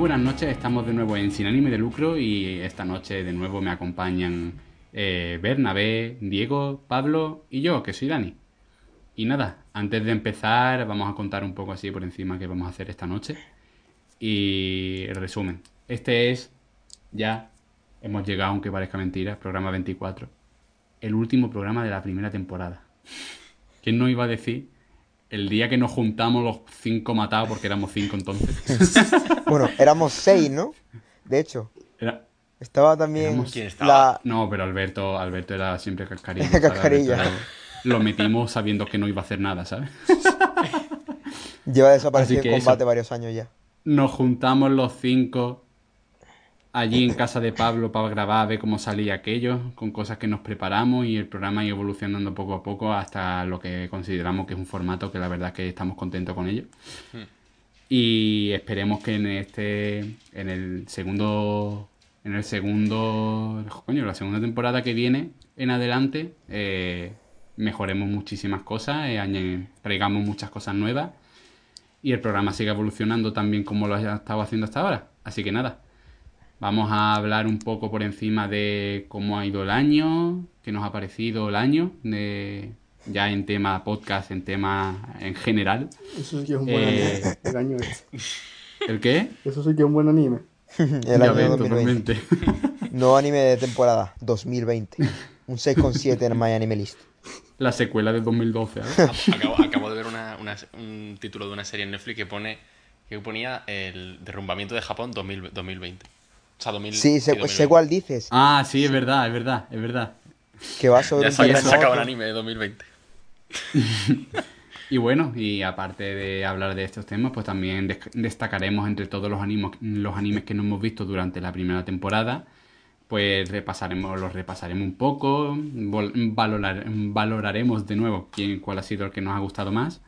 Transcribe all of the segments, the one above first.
Buenas noches. Estamos de nuevo en Sin Ánime de Lucro y esta noche de nuevo me acompañan eh, Bernabé, Diego, Pablo y yo, que soy Dani. Y nada, antes de empezar vamos a contar un poco así por encima qué vamos a hacer esta noche. Y resumen, este es ya, hemos llegado, aunque parezca mentira, programa 24, el último programa de la primera temporada. ¿Quién no iba a decir el día que nos juntamos los cinco matados, porque éramos cinco entonces. Bueno, éramos seis, ¿no? De hecho, Era- estaba también Éramos- ¿Quién estaba? la... No, pero Alberto, Alberto era siempre cascarilla. Cascarilla. Lo, metimos sabiendo que no iba a hacer nada, ¿sabes? Lleva desaparecido en combate eso. varios años ya. Nos juntamos los cinco allí en casa de Pablo para grabar, a ver cómo salía aquello, con cosas que nos preparamos y el programa ido evolucionando poco a poco hasta lo que consideramos que es un formato que la verdad es que estamos contentos con ello. Y esperemos que en este, en el segundo, en el segundo, coño, la segunda temporada que viene en adelante, eh, mejoremos muchísimas cosas, eh, traigamos muchas cosas nuevas y el programa siga evolucionando también como lo ha estado haciendo hasta ahora. Así que nada, vamos a hablar un poco por encima de cómo ha ido el año, qué nos ha parecido el año, de, ya en tema podcast, en tema en general. Eso sí que es un buen Eh, anime. El año ese. ¿El qué? Eso sí que es un buen anime. El Ya año ves, 2020. totalmente. No anime de temporada, 2020. Un 6,7 en My Anime List. La secuela de 2012. ¿eh? Acabo, acabo de ver una- una- un título de una serie en Netflix que pone que ponía el derrumbamiento de Japón 2000 2020. O sea, 2000, Sí, sé, 2020. sé cuál dices. Ah, sí, es verdad, es verdad, es verdad. Que va sobre Ya un sacado un anime de 2020. Y bueno, y aparte de hablar de estos temas, pues también des- destacaremos entre todos los animes, los animes que no hemos visto durante la primera temporada, pues repasaremos, los repasaremos un poco, valorar- valoraremos de nuevo quién, cuál ha sido el que nos ha gustado más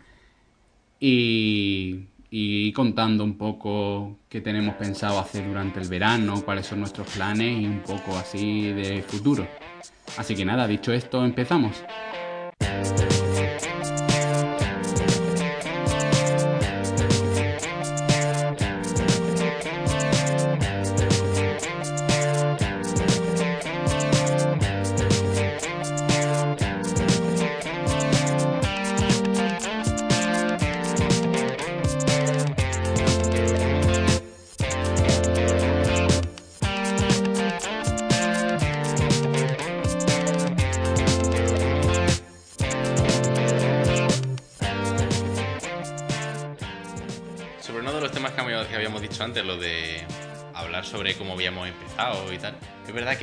y, y contando un poco qué tenemos pensado hacer durante el verano, cuáles son nuestros planes y un poco así de futuro. Así que nada, dicho esto, empezamos.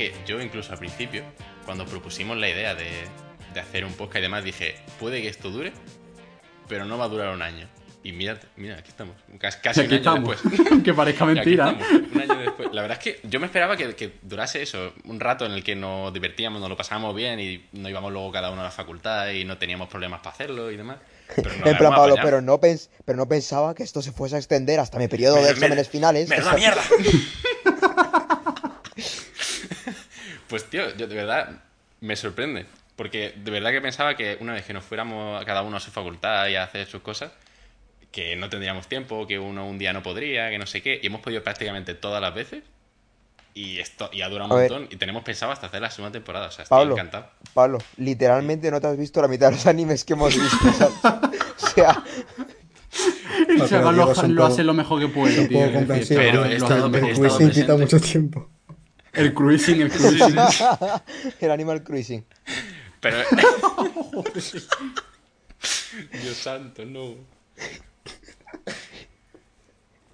Que yo incluso al principio, cuando propusimos la idea de, de hacer un podcast y demás, dije, puede que esto dure, pero no va a durar un año. Y mira, mira, aquí estamos. Casi, casi Aquí un año estamos. después. que parezca Aquí mentira. estamos, un año después. La verdad es que yo me esperaba que, que durase eso, un rato en el que nos divertíamos, nos lo pasábamos bien y no íbamos luego cada uno a la facultad y no teníamos problemas para hacerlo y demás. Pero no En plan, Pablo, apañado. pero no, pens- pero no pensaba que esto se fuese a extender hasta mi periodo de Me- exámenes me- finales. ¡Menuda Eso- mierda! Pues tío, yo de verdad me sorprende. Porque de verdad que pensaba que una vez que nos fuéramos cada uno a su facultad y a hacer sus cosas, que no tendríamos tiempo, que uno un día no podría, que no sé qué, y hemos podido prácticamente todas las veces. Y esto y ha durado A un ver. montón. Y tenemos pensado hasta hacer la segunda temporada. O sea, estoy Pablo, encantado. Pablo, literalmente no te has visto la mitad de los animes que hemos visto, ¿sabes? O sea, El chaval lo, hace lo mejor que puede, tío. Pero lo he estado- he presente. mucho tiempo. El cruising, el cruising. el Animal Cruising. Pero. Dios santo, no.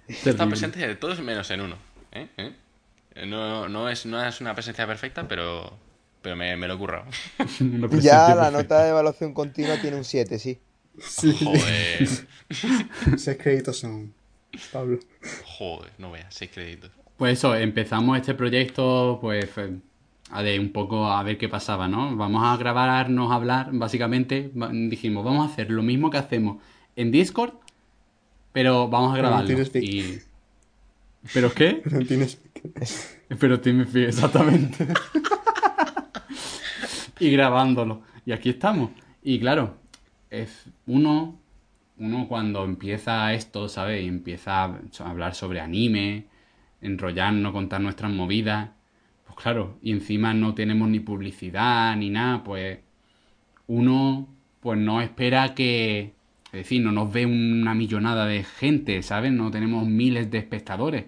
Está Terrible. presente de todos menos en uno. ¿eh? ¿eh? No, no, es, no es una presencia perfecta, pero, pero me, me lo he currado. Una Ya la perfecta. nota de evaluación continua tiene un 7, sí. Sí, Joder, seis créditos son. Pablo. joder, no veas, seis créditos. Pues eso, empezamos este proyecto, pues, eh, a de un poco a ver qué pasaba, ¿no? Vamos a grabarnos a hablar, básicamente. Dijimos, vamos a hacer lo mismo que hacemos en Discord, pero vamos a Pero grabarlo. tienes feed. Y... ¿Pero qué? No tienes. Pero Fi, exactamente. y grabándolo. Y aquí estamos. Y claro, es uno, uno cuando empieza esto, ¿sabes? Y empieza a hablar sobre anime, enrollarnos, contar nuestras movidas. Pues claro, y encima no tenemos ni publicidad ni nada, pues uno pues no espera que, es decir, no nos ve una millonada de gente, ¿sabes? No tenemos miles de espectadores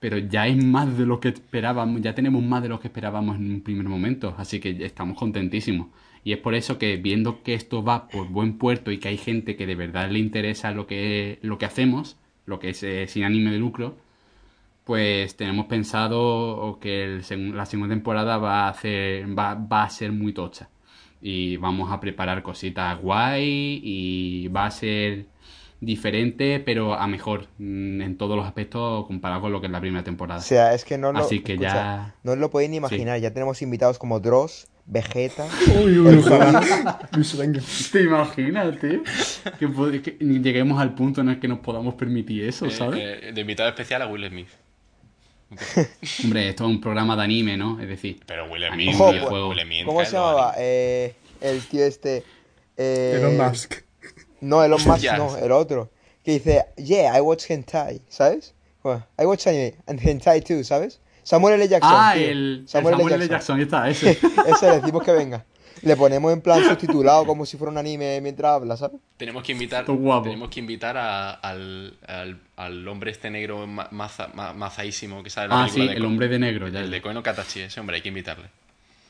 pero ya es más de lo que esperábamos, ya tenemos más de lo que esperábamos en un primer momento, así que estamos contentísimos. Y es por eso que viendo que esto va por buen puerto y que hay gente que de verdad le interesa lo que, lo que hacemos, lo que es eh, sin ánimo de lucro, pues tenemos pensado que el la segunda temporada va a, hacer, va, va a ser muy tocha. Y vamos a preparar cositas guay y va a ser diferente, pero a mejor mm, en todos los aspectos comparado con lo que es la primera temporada. O sea, es que no lo, Así que escucha, ya- no os lo podéis ni imaginar. Ya tenemos invitados como Dross, Vegeta. Uy, uy, ojalá. Mi sueño. ¿Te imaginas, tío? Que, que lleguemos al punto en el que nos podamos permitir eso, Eh, ¿sabes? eh, de invitado especial a Will Smith. Hombre, esto es un programa de anime, ¿no? Es decir, Pero Will Smith, Smith, ¿Cómo se llamaba? Eh, el tío este. eh, Elon Musk. No, Elon Musk no, el otro. Que dice, yeah, I watch hentai, ¿sabes? I watch anime and hentai too, ¿sabes? Samuel L. Jackson. ah, tío. el Samuel, Samuel, L. L. Jackson. Jackson, ahí está, ese. Ese le decimos que venga. Le ponemos en plan subtitulado como si fuera un anime mientras habla, ¿sabes? Tenemos que invitar, tenemos que invitar a- al, al, al hombre este negro ma- maza, ma- mazaísimo que sale en la ah, sí, de el Ko- hombre de negro, ya. el de Koeno Katachi, ese hombre hay que invitarle.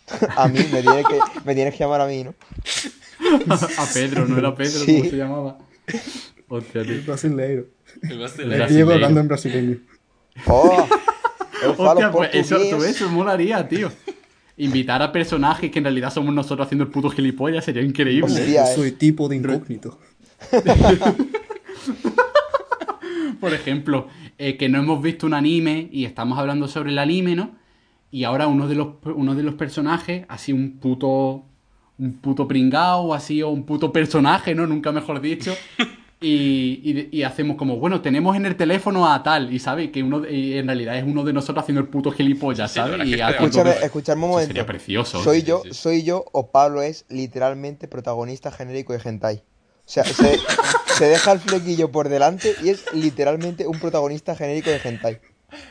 A mí, me tienes que, me tienes que llamar a mí, ¿no? a Pedro, no era Pedro, Sí. ¿cómo se llamaba? Hostia, tío. El brasileiro. El brasileiro. Diego hablando en brasileño. ¡Oh! Hostia, pues eso, todo eso molaría, tío. Invitar a personajes que en realidad somos nosotros haciendo el puto gilipollas sería increíble. Hostia. Eh. soy tipo de incógnito. Por ejemplo, eh, que no hemos visto un anime y estamos hablando sobre el anime, ¿no? Y ahora uno de los, uno de los personajes, así un puto. Un puto pringao, así, o un puto personaje, ¿no? Nunca mejor dicho. Y, y- y hacemos como, bueno, tenemos en el teléfono a tal, y sabe que uno de- y en realidad es uno de nosotros haciendo el puto gilipollas, Sí, la ¿sabes? verdad Y Escúchame, escuchadme un Eso momento. sería precioso. Soy sí, yo, sí. soy yo o Pablo es literalmente protagonista genérico de hentai. O sea, se, se deja el flequillo por delante y es literalmente un protagonista genérico de hentai.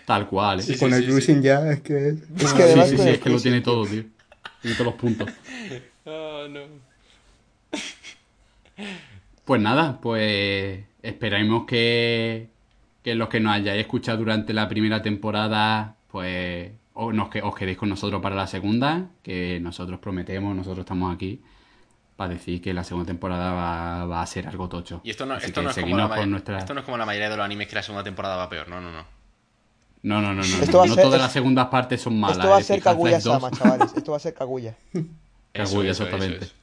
Tal cual, ¿eh? Sí, Y con el sí, cruising ya es que es. Es que además sí, sí, sí, es que lo tiene todo, tío. Tiene todos los puntos. Ah, no. Pues nada, pues esperemos que, que los que nos hayáis escuchado durante la primera temporada, pues o nos, que, os quedéis con nosotros para la segunda, que nosotros prometemos, nosotros estamos aquí para decir que la segunda temporada va, va a ser algo tocho. Y esto no, esto, no es como la por may- nuestra- esto no es como la mayoría de los animes que la segunda temporada va peor, no, no, no. No, no, no, no. Esto no, ser- todas es- las segundas partes son malas. Esto va a ser Kaguya-sama, 2 chavales. Esto va a ser Kaguya. Kaguya, eso, exactamente. eso.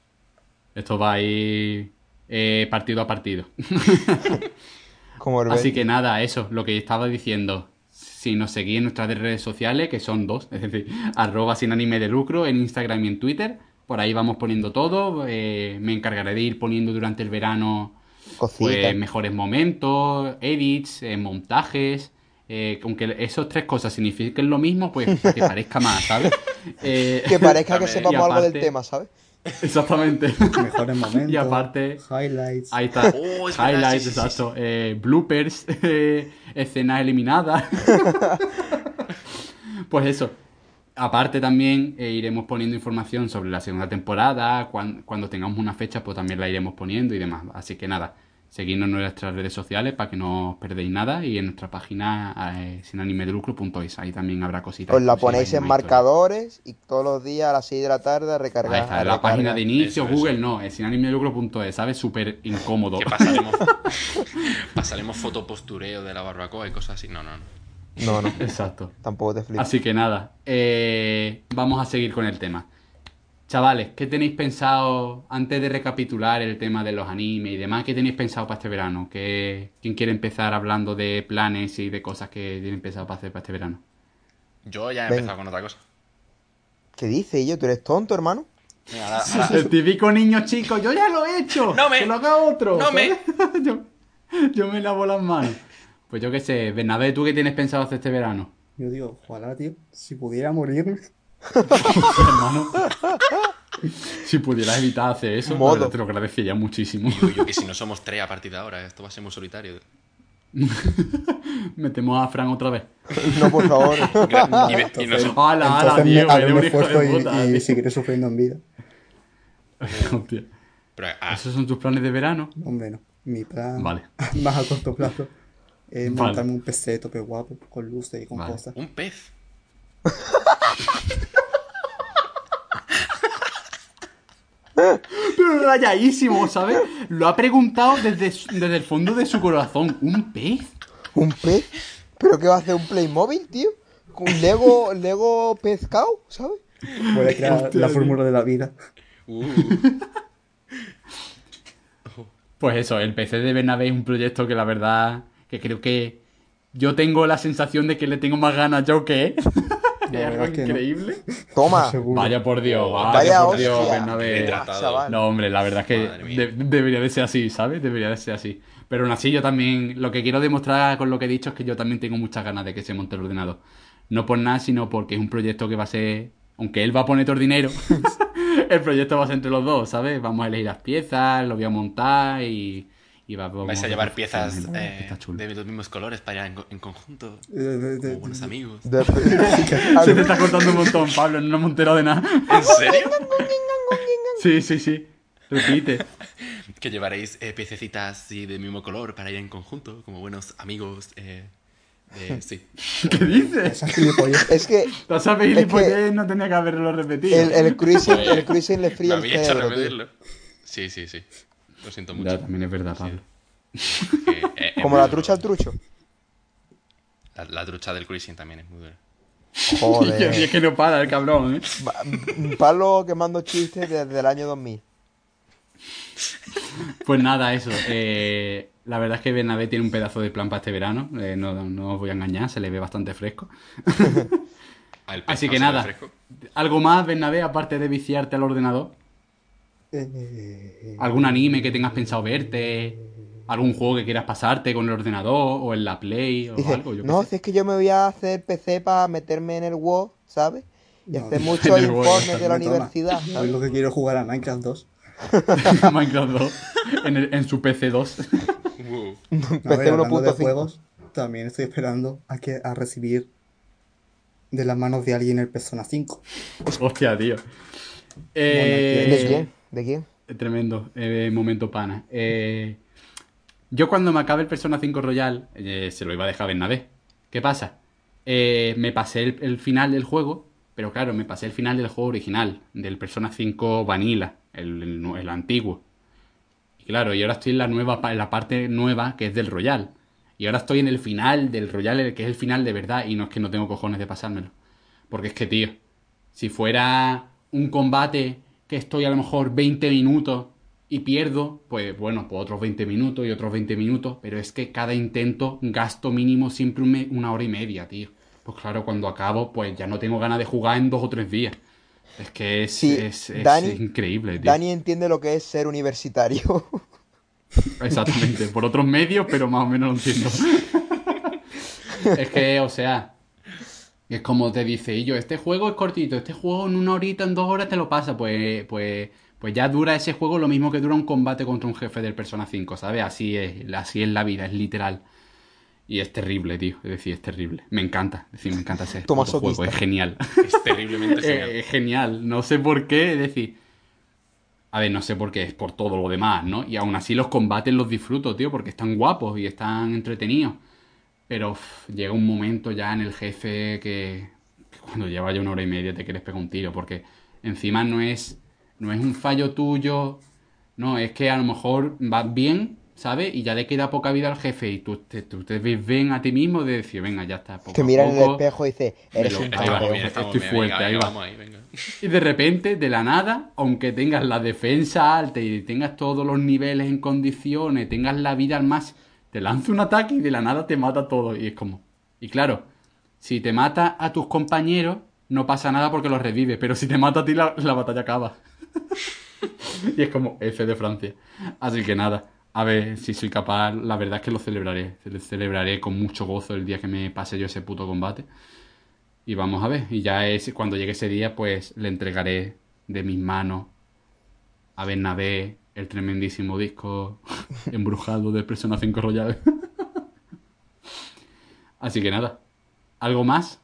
Esto va a ir eh, partido a partido. Como Así que nada, eso, lo que estaba diciendo. Si nos seguís en nuestras redes sociales, que son dos, es decir, arroba sin anime de lucro en Instagram y en Twitter, por ahí vamos poniendo todo. eh, me encargaré de ir poniendo durante el verano pues, mejores momentos, edits, eh, montajes. eh, aunque esos tres cosas signifiquen lo mismo, pues que parezca más, ¿sabes? Eh, Que parezca que sepamos algo del tema, ¿sabes? Exactamente. Mejores momentos. Y aparte- Highlights. Ahí está. Oh, es verdad, Highlights, sí, sí, sí, exacto. Eh, bloopers, eh, escenas eliminadas. Pues eso. Aparte también eh, iremos poniendo información sobre la segunda temporada, cuan- cuando tengamos una fecha pues también la iremos poniendo y demás. Así que nada, seguidnos en nuestras redes sociales para que no os perdéis nada y en nuestra página eh, sinanimedelucro.es, ahí también habrá cositas. Os la ponéis en marcadores y todos los días a las 6 de la tarde a recargar. Ahí está, la recargar. página de inicio, Eso, eso. Google no, es sinanimedelucro.es, ¿sabes? Súper incómodo. Que pasaremos, pasaremos fotopostureo de la barbacoa y cosas así. No, no, no. No, no, Exacto. tampoco te flipes. Así que nada, eh, vamos a seguir con el tema. Chavales, ¿qué tenéis pensado antes de recapitular el tema de los animes y demás? ¿Qué tenéis pensado para este verano? ¿Qué- ¿Quién quiere empezar hablando de planes y de cosas que tienen pensado para hacer para este verano? Yo ya he empezado con otra cosa. ¿Qué dices, yo? ¿Tú eres tonto, hermano? Venga, ahora- ahora- El típico niño chico, yo ya lo he hecho. No me- Que lo haga otro. no me- yo, yo me lavo las manos. Pues yo qué sé, Bernabé, ¿tú qué tienes pensado hacer este verano? Yo digo, ojalá, tío, si pudiera morirme. Hermano. Si pudieras evitar hacer eso, Modo. la verdad te lo agradecería muchísimo. Digo yo que si no somos tres a partir de ahora, esto va a ser muy solitario. Metemos a Fran otra vez. No, por favor. Y, esfuerzo de y, puta. y tío. seguiré sufriendo en vida. Hostia. pero, ah, ¿Esos son tus planes de verano? Hombre, no. Mi plan Vale. más a corto plazo es Vale. montarme un PC tope guapo, con luces y con Vale. cosas. un pez. Pero rayadísimo, ¿sabes? Lo ha preguntado desde, desde el fondo de su corazón. ¿Un pez? ¿Un pez? ¿Pero qué va a hacer un Playmobil, tío? ¿Un Lego, Lego pescado, ¿sabes? Crear la fórmula de la vida. Uh, Pues eso, el PC de Bernabé es un proyecto que la verdad que creo que yo tengo la sensación de que le tengo más ganas yo que él. Algo es que no. increíble. Toma. Seguro. Vaya por Dios, vaya, Vaya por Dios, hostia. Bernabé. No, hombre, la verdad es que de- debería de ser así, ¿sabes? Debería de ser así. Pero aún así yo también, lo que quiero demostrar con lo que he dicho es que yo también tengo muchas ganas de que se monte el ordenador. No por nada, sino porque es un proyecto que va a ser, aunque él va a poner todo el dinero, el proyecto va a ser entre los dos, ¿sabes? Vamos a elegir las piezas, lo voy a montar y, y va, vamos vais a llevar piezas eh, de los mismos colores para ir en, co- en conjunto. Eh, de- de- Como buenos amigos. De- Se te está cortando un montón, Pablo, no me he enterado de nada. ¿En serio? Sí, sí, sí. Repite. Que llevaréis eh, piececitas así del mismo color para ir en conjunto, como buenos amigos. Eh, sí. ¿Qué dices? Es que Te has sabido Es que- gilipollez, no tenía que haberlo repetido. el, el, cruising, el cruising le fría el había hecho cerebro, tío. Sí, sí, sí. Lo siento mucho. Ya, también es verdad, Pablo. Que, eh, es Como la trucha al trucho. La, la trucha del cruising también es muy dura. Y es que no para el cabrón, ¿eh? Pablo quemando chistes desde el año 2000. Pues nada, eso. eh, la verdad es que Bernabé tiene un pedazo de plan para este verano. eh, no, no os voy a engañar, se le ve bastante fresco. Ah, Así que ve nada. ¿Algo más, Bernabé, aparte de viciarte al ordenador? ¿Algún anime que tengas pensado verte? ¿Algún juego que quieras pasarte con el ordenador o en la Play o Dice, algo? Yo no, sé. si es que yo me voy a hacer PC para meterme en el WoW, ¿sabes? Y No, hacer muchos informes de la universidad, Hoy ¿sabes? lo que quiero es jugar a Minecraft 2. Minecraft 2 en, el- en su PC 2. Uh, A PC ver, hablando de 1.5. juegos, también estoy esperando a, que, a recibir de las manos de alguien el Persona 5. Hostia, tío. ¿De Eh? ¿De quién? Tremendo, eh, momento pana. Eh, yo cuando me acabe el Persona 5 Royal, eh, se lo iba a dejar Bernabé. ¿Qué pasa? Eh, me pasé el, final del juego, pero claro, me pasé el final del juego original, del Persona 5 Vanilla, el, el antiguo. Y claro, y ahora estoy en la nueva, en la parte nueva que es del Royal. Y ahora estoy en el final del Royal, que es el final de verdad, y no es que no tengo cojones de pasármelo. Porque es que, tío, si fuera un combate que estoy a lo mejor 20 minutos y pierdo, pues bueno, pues otros 20 minutos y otros 20 minutos, pero es que cada intento gasto mínimo siempre una hora y media, tío. Pues claro, cuando acabo, pues ya no tengo ganas de jugar en dos o tres días. Es que es, Sí, es- es Dani- increíble, tío. Dani entiende lo que es ser universitario. Exactamente, por otros medios, pero más o menos lo entiendo. es que, o sea, es como te dice, y yo, este juego es cortito, este juego en una horita, en dos horas te lo pasa, pues, pues, pues ya dura ese juego lo mismo que dura un combate contra un jefe del Persona 5, ¿sabes? Así es, así es la vida, es literal. Y es terrible, tío. Es decir, es terrible. Me encanta. Es decir, me encanta ese juego. Es genial. Es terriblemente genial. Es genial. No sé por qué. Es decir. A ver, no sé por qué. Es por todo lo demás, ¿no? Y aún así los combates los disfruto, tío. Porque están guapos y están entretenidos. Pero uf, llega un momento ya en el jefe que, que cuando lleva ya una hora y media te quieres pegar un tiro. Porque encima no es, no es un fallo tuyo. No, es que a lo mejor vas bien, ¿sabes? Y ya le queda poca vida al jefe. Y tú te, tú te ves bien a ti mismo de decir, venga, ya está. Poco Te a mira en el espejo y dice, eres lo- un ahí va, bien, estoy bien, fuerte, venga, ahí va. vamos ahí, venga. Y de repente, de la nada, aunque tengas la defensa alta y tengas todos los niveles en condiciones, tengas la vida al más, te lanza un ataque y de la nada te mata todo. Y es como. Y claro, si te mata a tus compañeros, no pasa nada porque los revive, pero si te mata a ti, la, la batalla acaba. y es como F de Francia. Así que nada, a ver si soy capaz, la verdad es que lo celebraré. Celebraré con mucho gozo el día que me pase yo ese puto combate. Y vamos a ver. Y ya es cuando llegue ese día, pues le entregaré de mis manos a Bernabé el tremendísimo disco embrujado de Persona 5 Royal. Así que nada. ¿Algo más?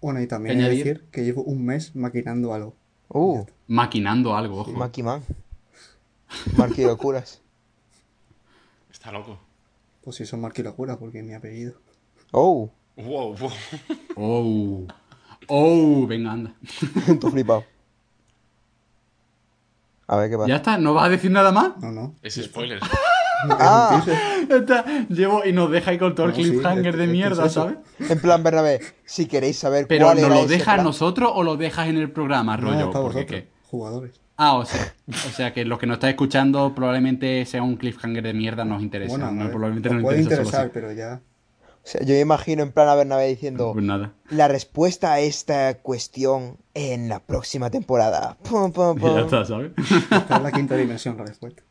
Bueno, y también Añadir. decir que llevo un mes maquinando algo. Uh, Maquinando algo, ojo. Maki Man. Marqui locuras. Está loco. Pues si son Marquilocura, porque es mi apellido. Oh, Wow, wow. Oh. Oh, venga, anda. tú flipado. A ver qué pasa. Ya está, ¿no vas a decir nada más? No, no. Es spoiler. Ah. Está, llevo y nos deja ahí con todo el No, sí, cliffhanger es- de mierda, es. ¿sabes? En plan, Bernabé, si queréis saber Pero cuál ¿nos era lo dejas a nosotros o lo dejas en el programa, No, rollo? para vosotros, ¿qué? jugadores. Ah, o sea, o sea que los que nos estáis escuchando probablemente sea un cliffhanger de mierda, nos interesa. Bueno, no, ver, probablemente os nos puede interesa interesar, solo pero ya. O sea, yo me imagino en plan a Bernabé diciendo. Pues nada. la respuesta a esta cuestión en la próxima temporada. Pum, pum, Y pum. ya está, ¿sabes? Está en la quinta dimensión la respuesta.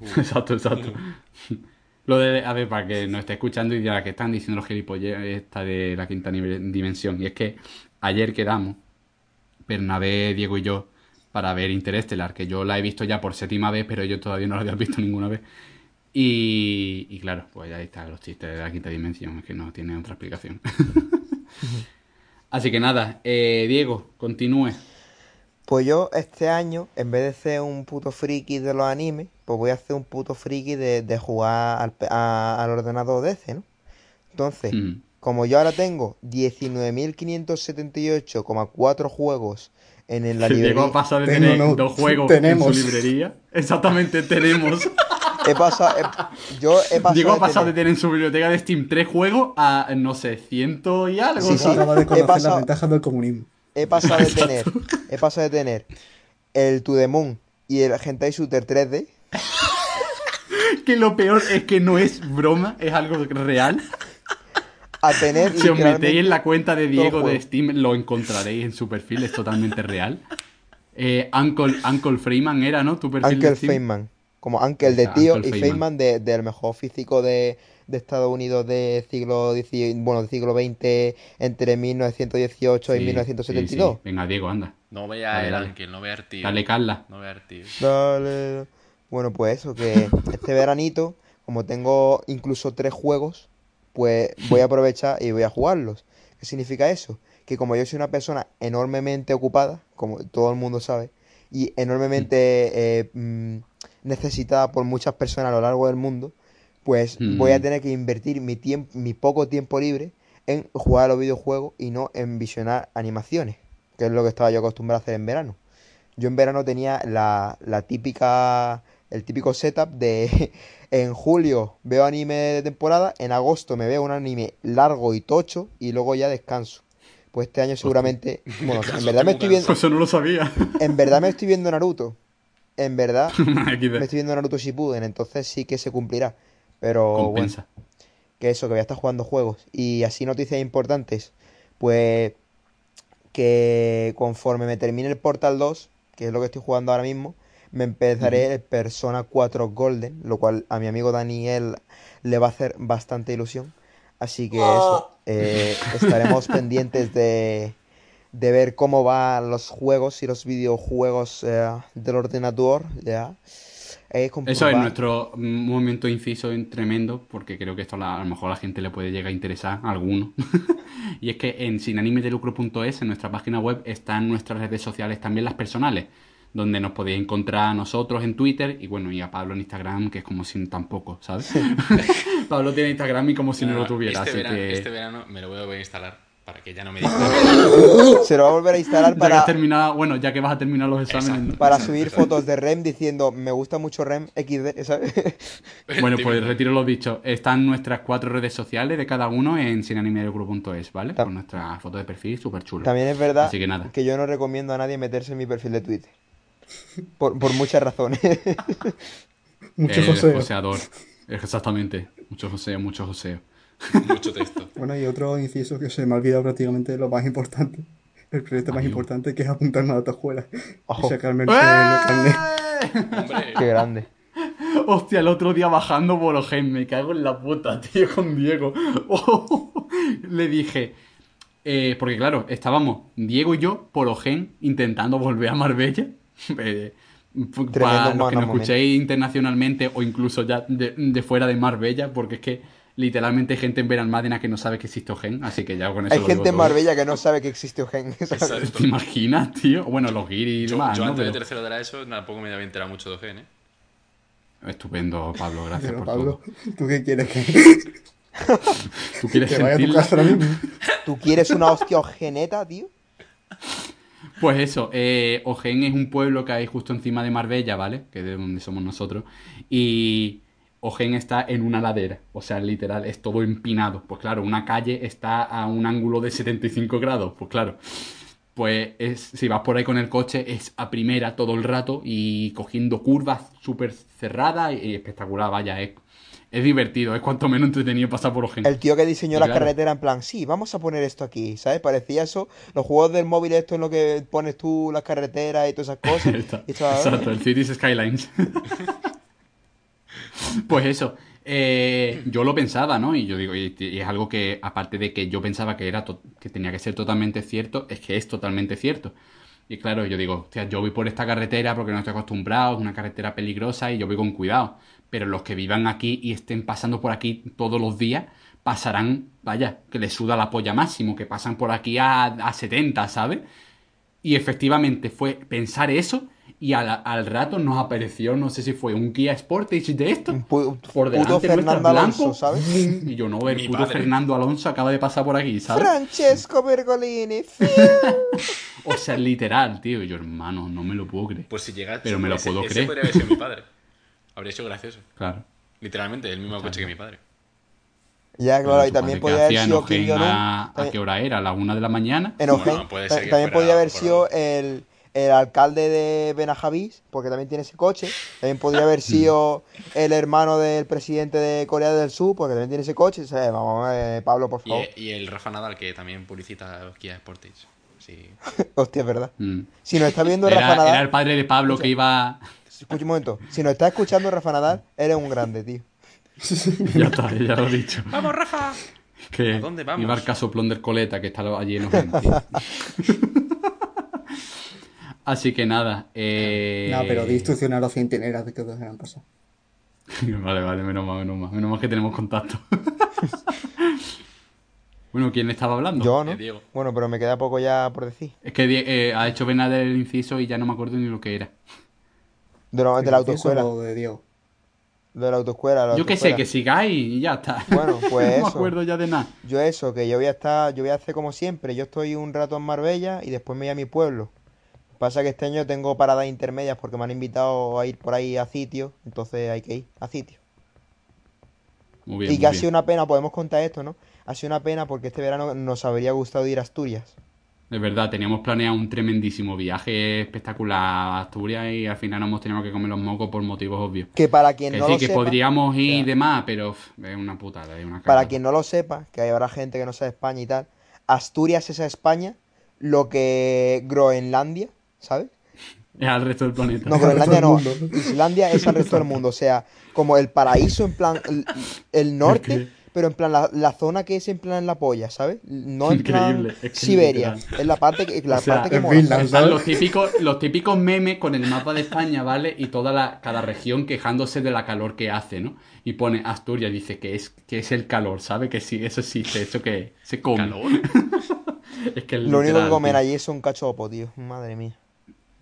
exacto, exacto. Lo de, a ver, para que nos esté escuchando y diga que están diciendo los gilipollas esta de la quinta dimensión. Y es que ayer quedamos, Bernabé, Diego y yo, para ver Interestelar, que yo la he visto ya por séptima vez, pero yo todavía no la había visto ninguna vez. Y, y claro, pues ahí están los chistes de la quinta dimensión, es que no tiene otra explicación. Así que nada, eh, Diego, continúe. Pues yo este año, en vez de ser un puto friki de los animes, pues voy a hacer un puto friki de, de jugar al, pe- a- al ordenador de ese, ¿no? Entonces, Mm. como yo ahora tengo 19.578,4 juegos en el- la Diego librería, ha pasado de Tengo, tener no, dos juegos tenemos. en su librería. Exactamente, tenemos. he pasado, he- yo he pasado, Diego ha de pasado de tener- en su biblioteca de Steam tres juegos a, no sé, ciento y algo. Sí, sí. Acaba de conocer pasado- las ventajas del comunismo. he pasado de tener, he pasado de tener el To The Moon y el Hentai Shooter 3D Que lo peor es que no es broma, es algo real. a tener Si os metéis en la cuenta de Diego de. Steam, lo encontraréis en su perfil, es totalmente real. Eh, Uncle, Uncle Freeman era, ¿no? Tu perfil Uncle de Steam. Feynman. Como Uncle de tío Uncle y Feynman. Feynman de- del mejor físico de, de Estados Unidos de siglo bueno, del siglo XX entre 1918 y Sí, 1972. sí, sí. Venga, Diego, anda. No vea el dale. ángel, no vea el tío. Dale, Carla. No vea el tío. Dale. Bueno, pues eso, que este veranito, como tengo incluso tres juegos, pues voy a aprovechar y voy a jugarlos. ¿Qué significa eso? Que como yo soy una persona enormemente ocupada, como todo el mundo sabe, y enormemente eh, mm, necesitada por muchas personas a lo largo del mundo, pues Mm. voy a tener que invertir mi tiempo, mi poco tiempo libre en jugar a los videojuegos y no en visionar animaciones, que es lo que estaba yo acostumbrado a hacer en verano. Yo en verano tenía la, la típica, el típico setup de en julio veo anime de temporada, en agosto me veo un anime largo y tocho y luego ya descanso. Pues este año seguramente, bueno, en verdad me estoy viendo, eso no lo sabía. en verdad me estoy viendo Naruto. En verdad me estoy viendo Naruto Shippuden, entonces sí que se cumplirá. Pero bueno, Compensa. que eso, que voy a estar jugando juegos. Y así noticias importantes, pues que conforme me termine el Portal 2, que es lo que estoy jugando ahora mismo, me empezaré el Persona 4 Golden, lo cual a mi amigo Daniel le va a hacer bastante ilusión. Así que eso, eh, estaremos pendientes de, de ver cómo van los juegos y los videojuegos eh, del ordenador, ¿ya? Es Eso es nuestro mm, momento inciso en tremendo, porque creo que esto la- a lo mejor a la gente le puede llegar a interesar a alguno. y es que en sinanimedelucro.es, en nuestra página web, están nuestras redes sociales también las personales, donde nos podéis encontrar a nosotros en Twitter y bueno, y a Pablo en Instagram, que es como si tampoco, ¿sabes? Pablo tiene Instagram y como si no, lo tuviera, este, así verano, que... este verano me lo voy a instalar para que ya no me distraiga. Se lo va a volver a instalar Ya para, has terminado, bueno, ya que vas a terminar los exámenes, para subir fotos de Rem diciendo me gusta mucho Rem XD, ¿sabes? Bueno, pues retiro lo dicho. Están nuestras cuatro redes sociales de cada uno en sinanimedelucro.es, ¿vale? Con nuestra foto de perfil súper chula. También es verdad Así que nada. yo no recomiendo a nadie meterse en mi perfil de Twitter. Por, por muchas razones. Mucho Eh, joseo. joseador. Exactamente. Mucho joseo, mucho joseo. Mucho texto. Bueno, y otro inciso que se me ha olvidado prácticamente lo más importante. El proyecto más importante que es apuntarme a la autoescuela. Ojo. Y sacarme el, el carnet. Qué grande. Hostia, el otro día bajando por Ojen, me cago en la puta, tío, con Diego. Le dije, eh, porque claro, estábamos Diego y yo por Ojen intentando volver a Marbella. Eh, para los que nos escuchéis internacionalmente o incluso ya de, de fuera de Marbella, porque es que literalmente hay gente en Benalmádena que no sabe que existe Ojen, así que ya con eso Hay lo gente en. Marbella que no sabe que existe exacto. ¿Te imaginas, tío? Bueno, los guiris y Yo, demás, yo ¿no? antes de tercero de la ESO tampoco me había enterado mucho de Ogen, ¿eh? Estupendo, Pablo, gracias Pero por Pablo, todo. ¿tú qué quieres? ¿Que, ¿Tú quieres que vaya a tu sentirla? casa ahora mismo? ¿Tú quieres una hostia ogeneta, tío? Pues eso, eh, Ojén es un pueblo que hay justo encima de Marbella, ¿vale? Que es de donde somos nosotros. Y Ojén está en una ladera, o sea, literal, es todo empinado. Pues claro, una calle está a un ángulo de 75 grados, pues claro. Pues es, si vas por ahí con el coche es a primera todo el rato y cogiendo curvas súper cerradas y espectacular, vaya, es, es divertido, es cuanto menos entretenido pasar por Ojén. El tío que diseñó Y la claro. carretera en plan, sí, vamos a poner esto aquí, ¿sabes? Parecía eso, los juegos del móvil esto en lo que pones tú las carreteras y todas esas cosas. Está- Y estaba- Exacto, el Cities Skylines. pues eso, eh, yo lo pensaba, ¿no? Y yo digo, y, es algo que, aparte de que yo pensaba que era que tenía que ser totalmente cierto, es que es totalmente cierto. Y claro, yo digo, hostia, yo voy por esta carretera porque no estoy acostumbrado, es una carretera peligrosa y yo voy con cuidado. Pero los que vivan aquí y estén pasando por aquí todos los días, pasarán, vaya, que les suda la polla máximo, que pasan por aquí a, a 70, ¿sabes? Y efectivamente fue pensar eso y al, al rato nos apareció, no sé si fue un Kia Sportage de esto, pu- por delante puto nuestra, Fernando Alonso, blanco, ¿sabes? Y yo no, el Mi puto padre. Fernando Alonso acaba de pasar por aquí, ¿sabes? Francesco Bergolini. O sea, literal, tío. Yo, hermano, no me lo puedo creer. Pues si llega Pero me lo ese, puedo ese creer. podría haber sido mi padre. Habría sido gracioso. Claro. Literalmente, el mismo coche que mi padre. Ya, claro, y también padre, ¿qué podía haber sido a, ¿A También- qué hora era? ¿A la una de la mañana? En Bueno, Ojén puede ta- ser que también fuera podía haber sido el, el alcalde de Benajavís, porque también tiene ese coche. También podría haber sido el hermano del presidente de Corea del Sur, porque también tiene ese coche. O sea, vamos, eh, Pablo, por Y, favor. y el Rafa Nadal, que también publicita Kia Sportage. Sí. Hostia, es verdad. Mm. Si nos está viendo Era, Rafa Nadal, era el padre de Pablo que iba... escucha un momento. Si nos está escuchando Rafa Nadal, eres un grande, tío. Ya está, ya lo he dicho. ¡Vamos, Rafa! Que ¿A dónde vamos? iba al casoplón del coleta que está allí en tío. Así que nada. Eh... No, pero di instrucciones a los centinelas de que os dejan pasar. Vale, vale, menos mal, menos mal. Menos mal que tenemos contacto. bueno, ¿quién estaba hablando? Yo, ¿no? Eh, Diego. Bueno, pero me queda poco ya por decir. Es que eh, ha hecho Bernal el inciso y ya no me acuerdo ni lo que era. De, lo- de la autoescuela. De Diego. De la autoescuela. la Yo qué sé, que sigáis y ya está. Bueno, pues no me acuerdo ya de nada. Yo eso, que yo voy a estar, yo voy a hacer como siempre. Yo estoy un rato en Marbella y después me voy a mi pueblo. Pasa que este año tengo paradas intermedias porque me han invitado a ir por ahí a sitios, entonces hay que ir a sitios. Muy bien. Y muy que ha bien. sido una pena, podemos contar esto, ¿no? Ha sido una pena porque este verano nos habría gustado ir a Asturias. De verdad, teníamos planeado un tremendísimo viaje espectacular a Asturias y al final nos hemos tenido que comer los mocos por motivos obvios. Que para quien Que no sí, lo que sepa, podríamos ir y demás, pero es una putada, es una para quien no lo sepa, que habrá gente que no sea de España y tal, Asturias es a España lo que Groenlandia, ¿sabes? Es al resto del planeta. No, Groenlandia no. Islandia es al resto del mundo. O sea, como el paraíso en plan el, el norte, pero en plan la, la zona que es en plan la polla, ¿sabes? No en plan Increíble, es que Siberia, literal. es la parte que, la O sea, parte que mola, Finland. ¿sabes? Están los típicos, los típicos memes con el mapa de España, ¿vale? Y toda la, cada región quejándose de la calor que hace, ¿no? Y pone Asturias, dice que es, que es el calor, ¿sabe? Que sí, eso existe, eso que se come. Calor. Es que Lo único que literal, tío. allí es un cachopo, tío. Madre mía.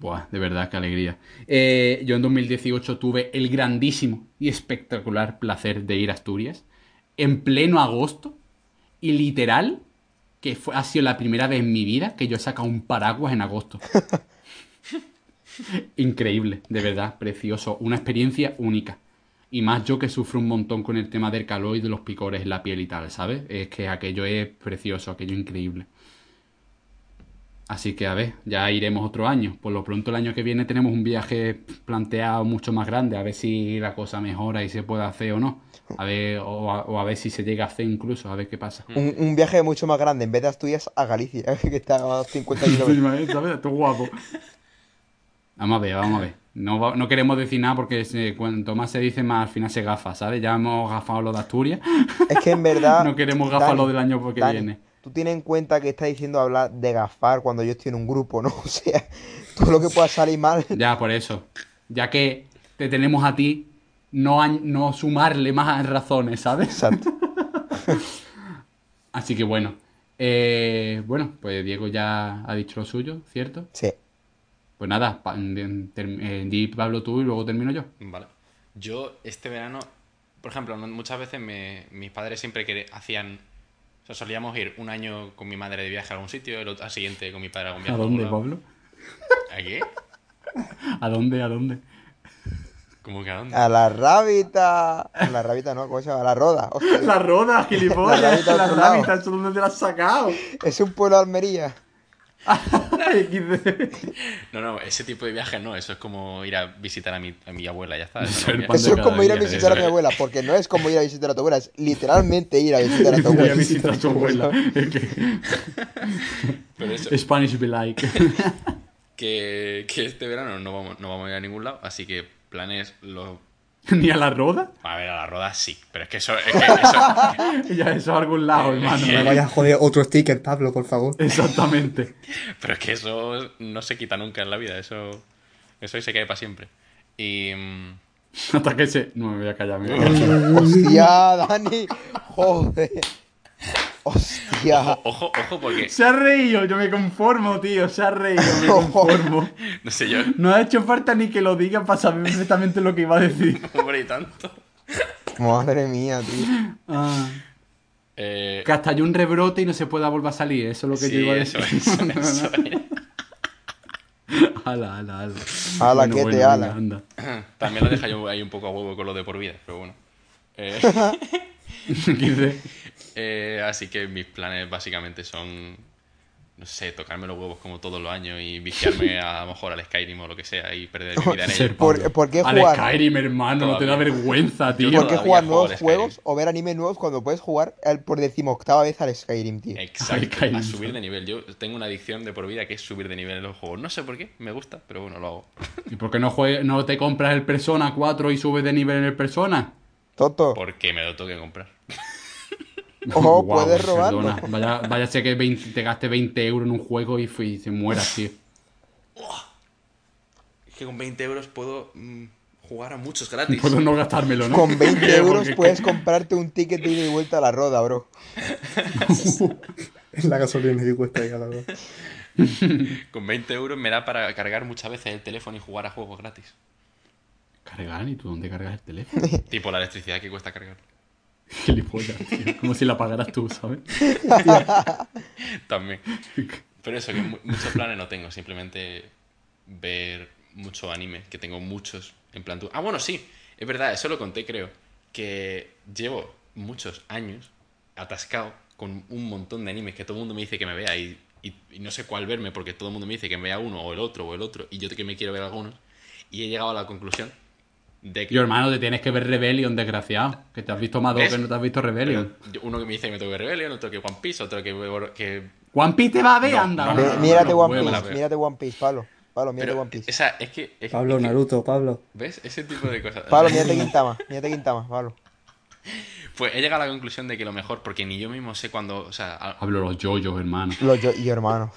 Buah, de verdad, qué alegría. Eh, yo en 2018 tuve el grandísimo y espectacular placer de ir a Asturias en pleno agosto y literal que fue, ha sido la primera vez en mi vida que yo he sacado un paraguas en agosto. Increíble, de verdad, precioso, una experiencia única. Y más yo que sufro un montón con el tema del calor y de los picores en la piel y tal, ¿sabes? Es que aquello es precioso, aquello increíble. Así que a ver, ya iremos otro año. Por lo pronto el año que viene tenemos un viaje planteado mucho más grande, a ver si la cosa mejora y se puede hacer o no. A ver, o a, o a ver si se llega a hacer incluso, a ver qué pasa. Un, un viaje mucho más grande, en vez de Asturias a Galicia, que está a 50 kilómetros. Guapo. Vamos a ver, vamos a ver. No, no queremos decir nada porque se- cuanto más se dice, más al final se gafa, ¿sabes? Ya hemos gafado lo de Asturias. Es que en verdad. No queremos gafar lo del año que viene. Tú tienes en cuenta que estás diciendo hablar de gafar cuando yo estoy en un grupo, ¿no? O sea, todo lo que pueda salir mal. Ya, por eso. Ya que te tenemos a ti, no, añ- no sumarle más razones, ¿sabes? Exacto. Así que bueno. Eh, bueno, pues Diego ya ha dicho lo suyo, ¿cierto? Sí. Pues nada, di Pablo tú y luego termino yo. Vale. Yo este verano, por ejemplo, muchas veces me- mis padres siempre que hacían... Sea, solíamos ir un año con mi madre de viaje a algún sitio, el otro, al siguiente con mi padre a algún ¿A viaje. dónde, algún lado. Pablo? ¿A qué? ¿A dónde? ¿A dónde? ¿Cómo que a dónde? A la rabita. A la rabita, ¿no? ¿Cómo se llama? A la roda. Hostia, La roda, gilipollas. La a rabita, ¿eso dónde te la has sacado? Es un pueblo de Almería. No, no, ese tipo de viaje no, eso es como ir a visitar a mi, a mi abuela, ya está. Eso no es Eso como ir a visitar a mi abuela, porque no es como ir a visitar a tu abuela, es literalmente ir a visitar a tu abuela. visitar a tu abuela. Pero eso, Spanish be like. que, que este verano no vamos, no vamos a ir a ningún lado, así que planes los... ¿Ni a la roda? A ver, a la roda sí, pero es que eso... Es que eso Ya, eso a algún lado, hermano. No me vayas a joder otro sticker, Pablo, por favor. Exactamente. pero es que eso no se quita nunca en la vida, eso... Eso ahí se cae para siempre. Y... mm, Hasta que se. No me voy a callar, me voy a callar. Hostia, Dani. Joder. Hostia. Ojo, ojo, ojo, porque... Se ha reído, yo me conformo, tío. Se ha reído, me conformo. No sé yo, No ha hecho falta ni que lo diga para saber perfectamente lo que iba a decir. hombre, y tanto. Madre mía, tío. Ah, Eh, que hasta hay un rebrote y no se pueda volver a salir. Eso es lo que sí, yo iba a eso, decir. eso, ala, ala, ala. Ala, que te ala. anda. También lo deja yo ahí un poco a huevo con lo de por vida, pero bueno. Eh, Dice, eh, así que mis planes básicamente son, no sé, tocarme los huevos como todos los años y viciarme a, lo mejor al Skyrim o lo que sea y perder mi vida en ello. ¿Por- qué Al jugar? Skyrim, hermano, no te da vergüenza, tío. ¿Por qué jugar nuevos al juegos o ver animes nuevos cuando puedes jugar el- por decimoctava vez al Skyrim, tío? Exacto, Skyrim, a subir de nivel. Yo tengo una adicción de por vida que es subir de nivel en los juegos. No sé por qué, me gusta, pero bueno, lo hago. ¿Y por qué no, jue- no te compras el Persona 4 y subes de nivel en el Persona? Toto. Porque me lo tengo que comprar. Ojo, puedes robarlo. perdona. Vaya, vaya a ser que 20 te gaste 20 euros en un juego y, fui- y se mueras, tío. Es que con 20 euros puedo mm, jugar a muchos gratis. Puedo no gastármelo, ¿no? Con 20 euros puedes comprarte un ticket de ida y vuelta a la roda, bro. Es la gasolina que cuesta ya, la verdad. Con 20 euros me da para cargar muchas veces el teléfono y jugar a juegos gratis. ¿Cargar? ¿Y tú dónde cargas el teléfono? Tipo la electricidad que cuesta cargar. Gilipollas, tío. Como si la pagaras tú, ¿sabes? También. Pero eso, que mu- muchos planes no tengo. Simplemente ver mucho anime, que tengo muchos en plan tú. Ah, bueno, sí. Es verdad, eso lo conté, creo. Que llevo muchos años atascado con un montón de animes que todo el mundo me dice que me vea y, y- y no sé cuál verme porque todo el mundo me dice que me vea uno o el otro o el otro y yo que me quiero ver algunos. Y he llegado a la conclusión de que... Yo, hermano, te tienes que ver Rebellion, desgraciado. Que te has visto Madoka que no te has visto Rebellion. Pero yo- uno que me dice que me tengo que ver Rebellion, otro que One Piece, otro que... que One Piece te va a ver, No, anda. no, no, mírate One Piece, mírate One Piece, Pablo. Pablo, mírate pero One Piece. esa, es que... es- Pablo, es Naruto, Pablo. ¿Ves? Ese tipo de cosas. Pablo, mírate Quintama, mírate Quintama, Pablo. Pues he llegado a la conclusión de que lo mejor, porque ni yo mismo sé cuándo. O sea, a- Hablo los yoyos, hermano. Los yo y hermano.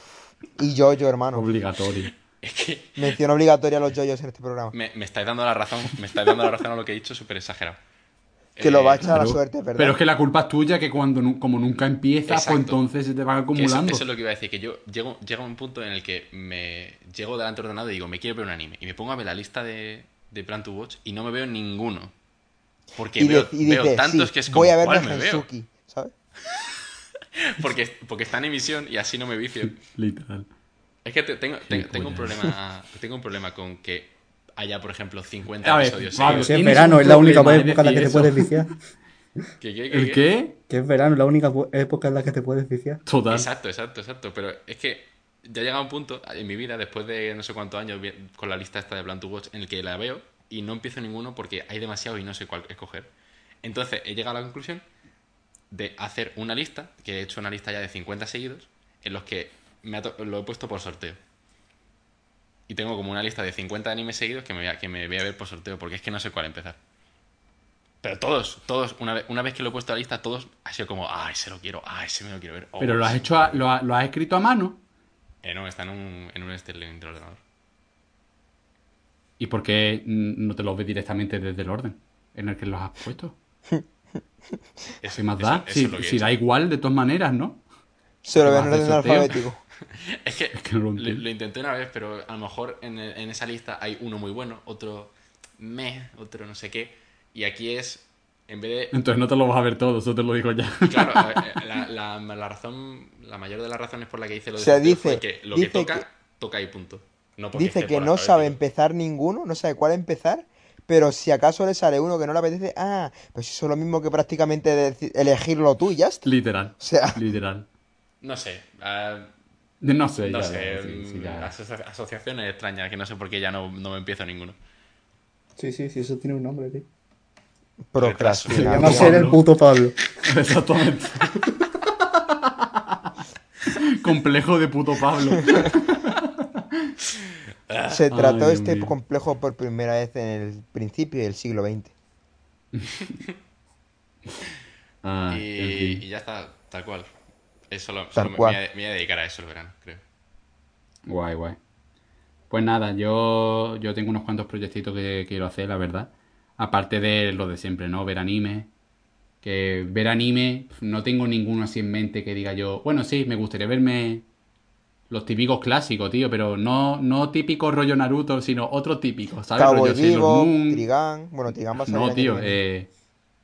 Y yo, yo, hermano. Obligatorio. Es que Mención obligatoria a los yoyos en este programa. me, me estáis dando la razón. Me estáis dando la razón a lo que he dicho, súper exagerado. Que lo va a Eh, echar a la suerte, ¿verdad? Pero es que la culpa es tuya, que cuando como nunca empiezas, Exacto. pues entonces se te van que eso, acumulando. eso es lo que iba a decir, que yo llego, llego a un punto en el que me llego delante del ordenador y digo, me quiero ver un anime. Y me pongo a ver la lista de, de Plan to Watch y no me veo ninguno. Porque y, de- veo, y veo dice, tantos sí, que es como, voy a verme ¿cuál me veo? ¿sabes? Porque, porque está en emisión y así no me vicio. Literal. Es que te- tengo, tengo, tengo un problema tengo un problema con que haya, por ejemplo, 50 A ver, episodios seguidos. Si es verano, es la única época en la que te decir puedes eso. viciar. ¿Qué, qué, qué, ¿El qué? Que es verano, es la única época en la que te puedes viciar. Total. Exacto, exacto, exacto. Pero es que ya ha llegado un punto en mi vida, después de no sé cuántos años con la lista esta de Plan to Watch, en el que la veo y no empiezo ninguno porque hay demasiado y no sé cuál escoger. Entonces he llegado a la conclusión de hacer una lista, que he hecho una lista ya de 50 seguidos, en los que me ha to- lo he puesto por sorteo. Y tengo como una lista de 50 animes seguidos que me, voy a, que me voy a ver por sorteo, porque es que no sé cuál empezar. Pero todos, todos, una vez, una vez que lo he puesto a la lista, todos ha sido como, ah, ese lo quiero, ah, ese me lo quiero ver. oh, Pero lo has sí". hecho, a- lo, ha- lo has escrito a mano. Eh, no, está en un, en un del ordenador. ¿Y por qué no te lo ves directamente desde el orden en el que los has puesto? Eso, ¿Qué más da? eso Si, es lo que he si hecho. da igual, de todas maneras, ¿no? Se lo ¿Qué ven en vas a orden alfabético. Es que, que no lo lo, entiendo. lo intenté una vez, pero a lo mejor en, el- en esa lista hay uno muy bueno, otro meh, otro no sé qué. Y aquí es, en vez de... Entonces no te lo vas a ver todo, eso te lo digo ya. Claro, ver, eh, la, la- la razón, la mayor de las razones por la que hice lo de O sea, dice- fue que lo dice que toca, que- toca y punto. No Dice que no sabe empezar ninguno, no sabe cuál empezar, pero si acaso le sale uno que no le apetece, ah, pues eso es lo mismo que prácticamente elegirlo tú y ya está. Literal. O sea, Literal. No sé, ah, No sé, no ya, sé, ya, sí, sí, mm, ya. asociaciones extrañas que no sé por qué ya no, no me empiezo ninguno. Sí, sí, sí, eso tiene un nombre, tío. Procrastinar. Se llama ser el puto Pablo. Exactamente. Complejo de puto Pablo. Se trató Ay, este mío. complejo por primera vez en el principio del siglo XX. Ah, y, en fin. y ya está, tal cual. Eso lo, Tal solo me, cual. me voy a- me voy a dedicar a eso el verano, creo. Guay, guay. Pues nada, yo, yo tengo unos cuantos proyectitos que quiero hacer, la verdad. Aparte de lo de siempre, ¿no? Ver anime. Que ver anime, no tengo ninguno así en mente que diga yo. Bueno, sí, me gustaría verme los típicos clásicos, tío, pero no, no típico rollo Naruto, sino otro típico, ¿sabes? Cowboy Vivo, Moon. Trigan. Bueno, Trigan va a el No, tío, eh,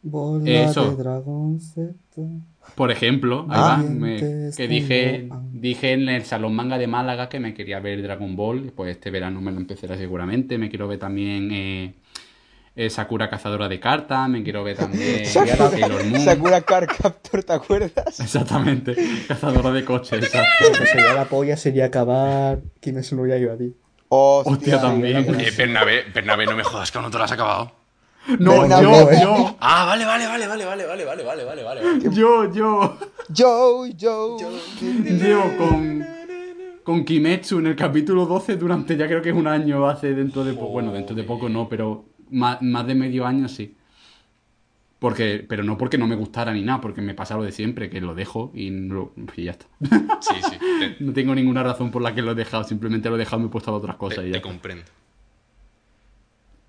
Bola Eso. de dragón Z. Por ejemplo, ahí Ah. va, me- Dientes que dije, dije en el Salón Manga de Málaga que me quería ver Dragon Ball, pues este verano me lo empezaré seguramente, me quiero ver también eh, eh, Sakura Cazadora de Cartas, me quiero ver también Sakura, Sailor Moon. Sakura Card Captor, ¿te acuerdas? Exactamente, Cazadora de Coches, exacto. Lo que sería la polla sería acabar Kimetsu no Yaiba, tío. Hostia, Hostia, también. Eh, Bernabé, Bernabé, no me jodas, que aún no te lo has acabado. No, Venga, yo, venga. yo, Ah, vale, vale, vale, vale, vale, vale, vale, vale, vale, vale, yo, yo. Joe, Joe. Llevo con, con Kimetsu en el capítulo 12 durante ya creo que es un año hace dentro de poco. Bueno, dentro de poco no, pero más, más de medio año sí. Porque, pero no porque no me gustara ni nada, porque me pasa lo de siempre, que lo dejo y, no lo- y ya está. Sí, sí, te, No tengo ninguna razón por la que lo he dejado, simplemente lo he dejado y me he puesto a otras te- cosas y te ya. está. comprendo.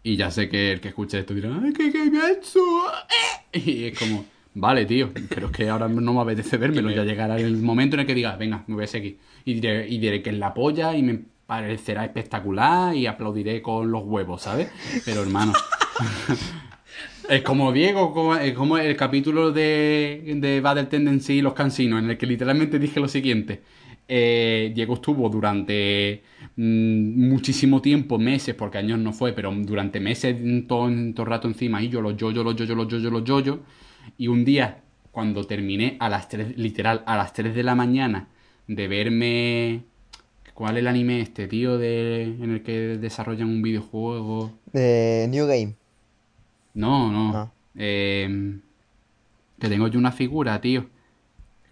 Y ya sé que el que escuche esto dirá, ¡ay, qué Kimetsu! eh". Y es como, vale, tío, pero es que ahora no me apetece vérmelo. Ya llegará el momento en el que diga, venga, me voy a seguir. Y diré, y diré que es la polla y me parecerá espectacular y aplaudiré con los huevos, ¿sabes? Pero hermano. Es como Diego, como, es como el capítulo de, de Battle Tendency y los cansinos, en el que literalmente dije lo siguiente. Eh, Diego estuvo durante mm, muchísimo tiempo, meses, porque años no fue, pero durante meses mm, todo, todo el rato encima, y yo los yo, yo, los yo, yo, los yo, yo, los yo, yo. Y un día, cuando terminé a las 3, literal, a las 3 de la mañana, de verme. ¿Cuál es el anime este, tío? De, en el que desarrollan un videojuego. Eh, New Game. No, no. Ah. Eh, que tengo yo una figura, tío.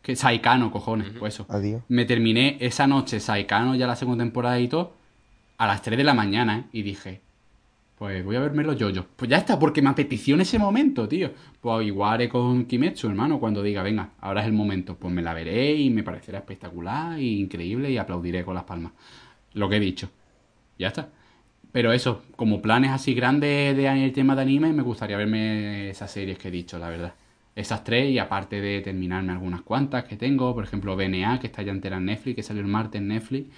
Que Saikano, cojones, pues eso. Adiós. Me terminé esa noche Saikano, ya la segunda temporada y todo, a las 3 de la mañana, ¿eh? Y dije, Pues voy a verme los yoyos. Pues ya está, porque me apeteció en ese momento, tío. Pues igual haré con Kimetsu, hermano, cuando diga, venga, ahora es el momento. Pues me la veré y me parecerá espectacular e increíble y aplaudiré con las palmas. Lo que he dicho. Ya está. Pero eso, como planes así grandes de el tema de anime, me gustaría verme esas series que he dicho, la verdad. Esas tres, y aparte de terminarme algunas cuantas que tengo, por ejemplo, BNA, que está ya entera en Netflix, que salió el martes en Netflix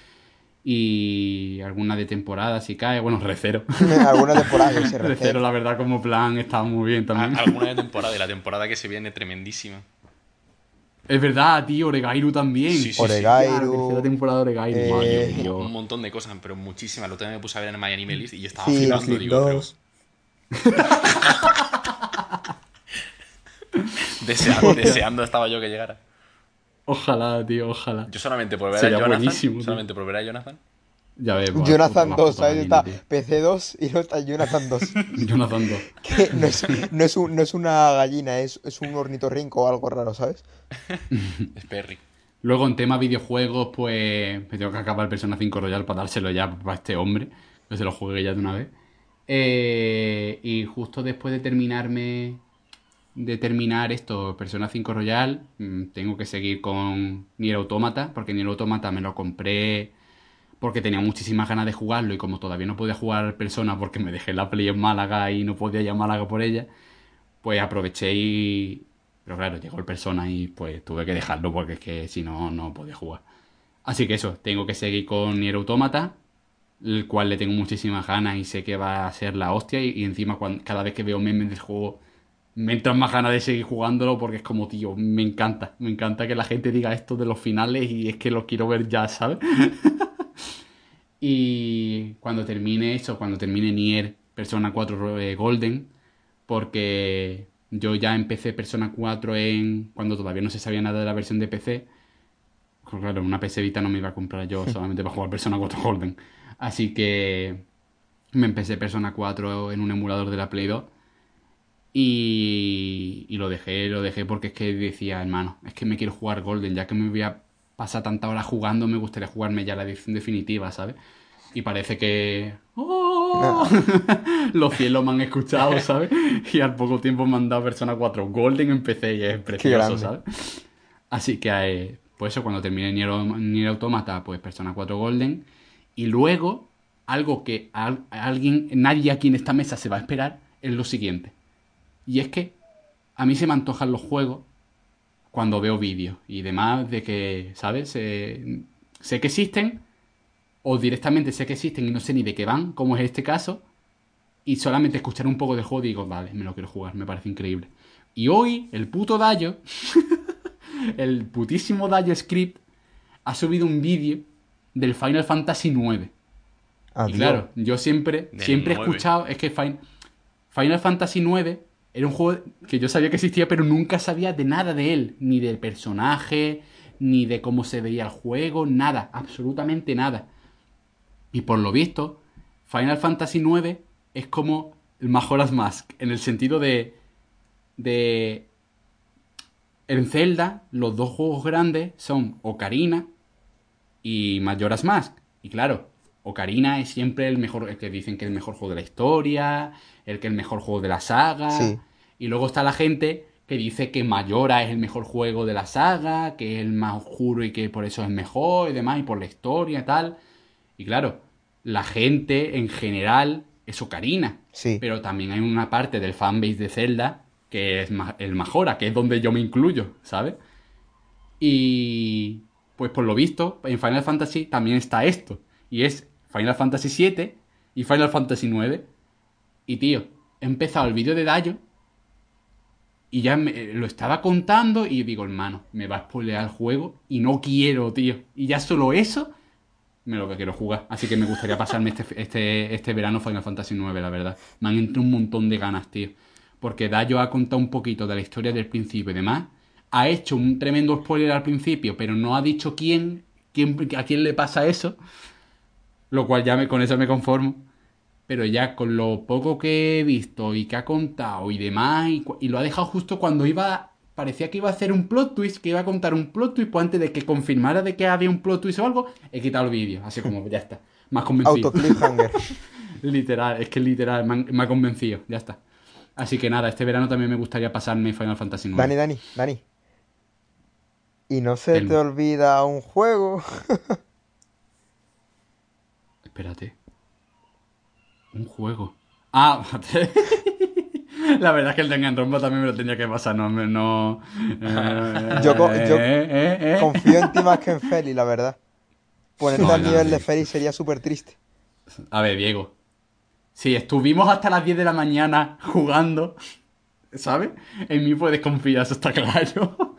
y alguna de temporada si cae, bueno, Recero. alguna temporada que se Recero, la verdad, como plan está muy bien también. alguna de temporada, y la temporada que se viene tremendísima. Es verdad, tío, Oregairu también. Sí, sí, Oregairu. Sí, tercera temporada de Oregairu. Eh, Un montón de cosas, pero muchísimas. Lo tengo me puse a ver en My Anime List y yo estaba flipando, digo, pero... deseando, deseando estaba yo que llegara. Ojalá, tío, ojalá. Yo solamente por ver a Jonathan. solamente por ver a Jonathan. Ya ves, Jonathan 2, ¿sabes? Está PC2 y no está Jonathan 2. Jonathan 2. Que no es, no es, un, no es una gallina, es, es un ornitorrinco o algo raro, ¿sabes? es Perry. Luego en tema videojuegos, pues me tengo que acabar el Persona 5 Royal para dárselo ya para este hombre, que se lo juegue ya de una vez. Eh, y justo después de terminarme de terminar esto, Persona 5 Royal, mm, tengo que seguir con Nier Automata, porque Nier Automata me lo compré porque tenía muchísimas ganas de jugarlo y como todavía no podía jugar Persona porque me dejé la Play en Málaga y no podía ir a Málaga por ella, pues aproveché y... Pero claro, llegó el Persona y pues tuve que dejarlo porque es que si no, no podía jugar. Así que eso, tengo que seguir con Nier Automata, el cual le tengo muchísimas ganas y sé que va a ser la hostia y, encima cada vez que veo memes del juego me entran más ganas de seguir jugándolo porque es como, tío, me encanta. Me encanta que la gente diga esto de los finales y es que lo quiero ver ya, ¿sabes? y cuando termine eso, cuando termine Nier Persona 4 eh, Golden, porque yo ya empecé Persona 4 en cuando todavía no se sabía nada de la versión de PC. Pues claro, una PC Vita no me iba a comprar yo solamente para jugar Persona 4 Golden. Así que me empecé Persona 4 en un emulador de la Play 2 y, lo dejé, lo dejé porque es que decía, hermano, es que me quiero jugar Golden, ya que me voy a pasar tanta hora jugando, me gustaría jugarme ya la edición definitiva, ¿sabes? Y parece que... ¡Oh! Los cielos me han escuchado, ¿sabes? Y al poco tiempo me han dado Persona 4 Golden en PC y es precioso, ¿sabes? Así que, eh, pues eso, cuando termine Nier, Nier Automata, pues Persona 4 Golden. Y luego, algo que alguien, nadie aquí en esta mesa se va a esperar, es lo siguiente. Y es que a mí se me antojan los juegos cuando veo vídeos y demás de que, ¿sabes? sé que existen o directamente sé que existen y no sé ni de qué van, como es este caso, y solamente escuchar un poco de juego digo, vale, me lo quiero jugar, me parece increíble. Y hoy el puto Dayo, el putísimo Dayo Script, ha subido un vídeo del Final Fantasy IX. y claro, yo siempre, siempre he escuchado, es que Final Fantasy IX era un juego que yo sabía que existía, pero nunca sabía de nada de él. Ni del personaje, ni de cómo se veía el juego, nada, absolutamente nada. Y por lo visto, Final Fantasy IX es como el Majora's Mask, en el sentido de. de. En Zelda, los dos juegos grandes son Ocarina y Majora's Mask. Y claro, Ocarina es siempre el mejor, el que dicen que es el mejor juego de la historia, el que es el mejor juego de la saga. Y luego está la gente que dice que Mayora es el mejor juego de la saga, que es el más oscuro y que por eso es mejor y demás, y por la historia y tal. Y claro, la gente en general es Ocarina. Sí. Pero también hay una parte del fanbase de Zelda que es el Majora, que es donde yo me incluyo, ¿sabes? Y pues por lo visto, en Final Fantasy también está esto. Y es Final Fantasy VII y Final Fantasy IX. Y tío, he empezado el vídeo de Dayo y ya me, lo estaba contando y digo, hermano, me va a spoilear el juego y no quiero, tío. Y ya solo eso me lo que quiero jugar. Así que me gustaría pasarme este, este, este verano Final Fantasy IX, la verdad. Me han entrado un montón de ganas, tío. Porque Dayo ha contado un poquito de la historia del principio y demás. Ha hecho un tremendo spoiler al principio, pero no ha dicho quién, quién a quién le pasa eso. Lo cual ya me, con eso me conformo pero ya con lo poco que he visto y que ha contado y demás, y, lo ha dejado justo cuando iba, parecía que iba a hacer un plot twist, que iba a contar un plot twist, pues antes de que confirmara de que había un plot twist o algo, he quitado el vídeo, así como ya está, más convencido. Auto literal, es que literal, me, ha convencido, ya está. Así que nada, este verano también me gustaría pasarme Final Fantasy IX. Dani, Dani, Dani. ¿Y no se El- te olvida un juego? Espérate. Un juego. Ah, la verdad es que el Danganronpa también me lo tenía que pasar, no... me- no eh, Yo co- yo eh, eh. Confío en ti más que en Feli, la verdad. Ponerte al nivel de Feli sería súper triste. A ver, Diego. Si estuvimos hasta las 10 de la mañana jugando, ¿sabes? En mí puedes confiar, eso está claro.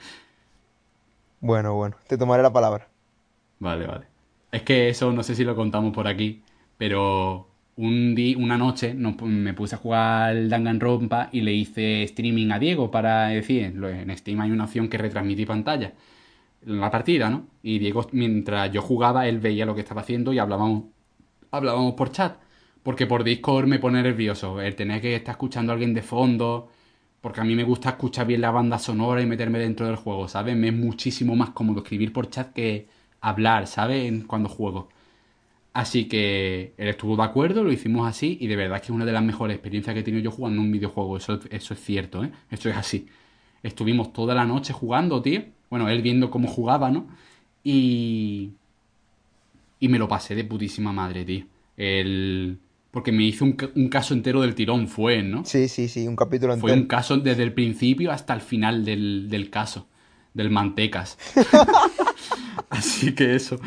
Bueno, bueno, te tomaré la palabra. Vale, vale. Es que eso no sé si lo contamos por aquí, pero un día, una noche me puse a jugar el Danganronpa y le hice streaming a Diego para decir, en Steam hay una opción que retransmití pantalla, la partida, ¿no? Y Diego, mientras yo jugaba, él veía lo que estaba haciendo y hablábamos, hablábamos por chat. Porque por Discord me pone nervioso el tener que estar escuchando a alguien de fondo. Porque a mí me gusta escuchar bien la banda sonora y meterme dentro del juego, ¿sabes? Me es muchísimo más cómodo escribir por chat que hablar, ¿sabes? Cuando juego. Así que él estuvo de acuerdo, lo hicimos así y de verdad que es una de las mejores experiencias que he tenido yo jugando un videojuego. Eso, eso es cierto, ¿eh? Eso es así. Estuvimos toda la noche jugando, tío. Bueno, él viendo cómo jugaba, ¿no? Y... Y me lo pasé de putísima madre, tío. El... Porque me hizo un, ca- un caso entero del tirón, fue, ¿no? Sí, sí, sí, un capítulo Fue entero. un caso desde el principio hasta el final del, del caso, del Mantecas. Así que eso.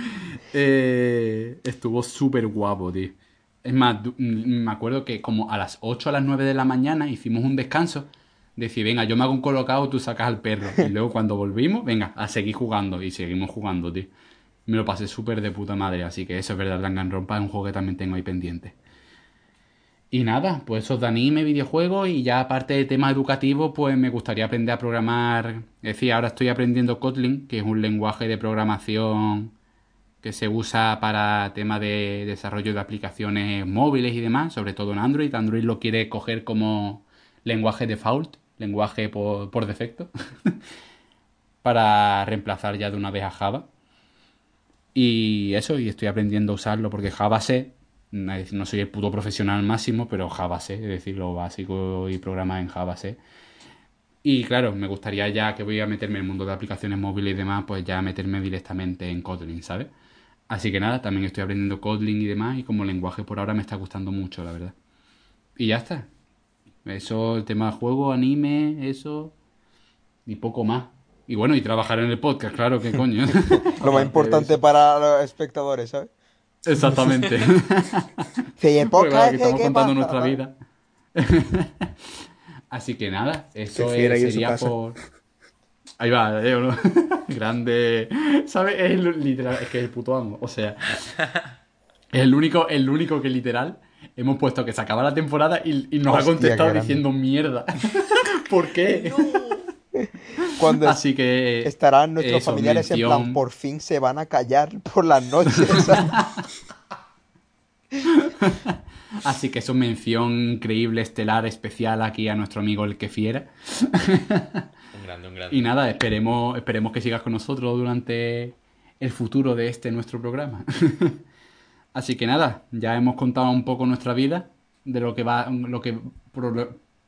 Eh, estuvo súper guapo, tío. Es más, me acuerdo que como a las 8 a las 9 de la mañana hicimos un descanso. Decir, venga, yo me hago un colocado, tú sacas al perro. Y luego cuando volvimos, venga, a seguir jugando. Y seguimos jugando, tío. Me lo pasé súper de puta madre. Así que eso es verdad, Danganronpa es un juego que también tengo ahí pendiente. Y nada, pues eso de anime, videojuegos y ya aparte de tema educativo, pues me gustaría aprender a programar. Es decir, ahora estoy aprendiendo Kotlin, que es un lenguaje de programación que se usa para tema de desarrollo de aplicaciones móviles y demás, sobre todo en Android. Android lo quiere coger como lenguaje default, lenguaje por, por defecto, para reemplazar ya de una vez a Java. Y eso, y estoy aprendiendo a usarlo porque Java sé, no soy el puto profesional máximo, pero Java sé, es decir, lo básico y programar en Java sé. Y claro, me gustaría ya que voy a meterme en el mundo de aplicaciones móviles y demás, pues ya meterme directamente en Kotlin, ¿sabes? Así que nada, también estoy aprendiendo Kotlin y demás, y como lenguaje por ahora me está gustando mucho, la verdad. Y ya está. Eso, el tema de juego, anime, eso, y poco más. Y bueno, y trabajar en el podcast, claro, que coño. Lo más importante para los espectadores, ¿sabes? Exactamente. Que que- estamos ¿qué contando pasa? nuestra vida. Así que nada, fiera es- sería por. Ahí va, Diego, ¿no? Grande. ¿Sabes? Es el, literal, es que es el puto amo. O sea, es el único, el único que literal hemos puesto que se acaba la temporada y, y nos Hostia, ha contestado diciendo mierda. ¿Por qué? Cuando Así que. estarán nuestros eso, familiares en plan, por fin se van a callar por las noches. Así que eso, mención increíble, estelar, especial aquí a nuestro amigo el que fiera. Un grande, un grande. Y nada, esperemos, esperemos que sigas con nosotros durante el futuro de este nuestro programa. Así que nada, ya hemos contado un poco nuestra vida, de lo que va, lo que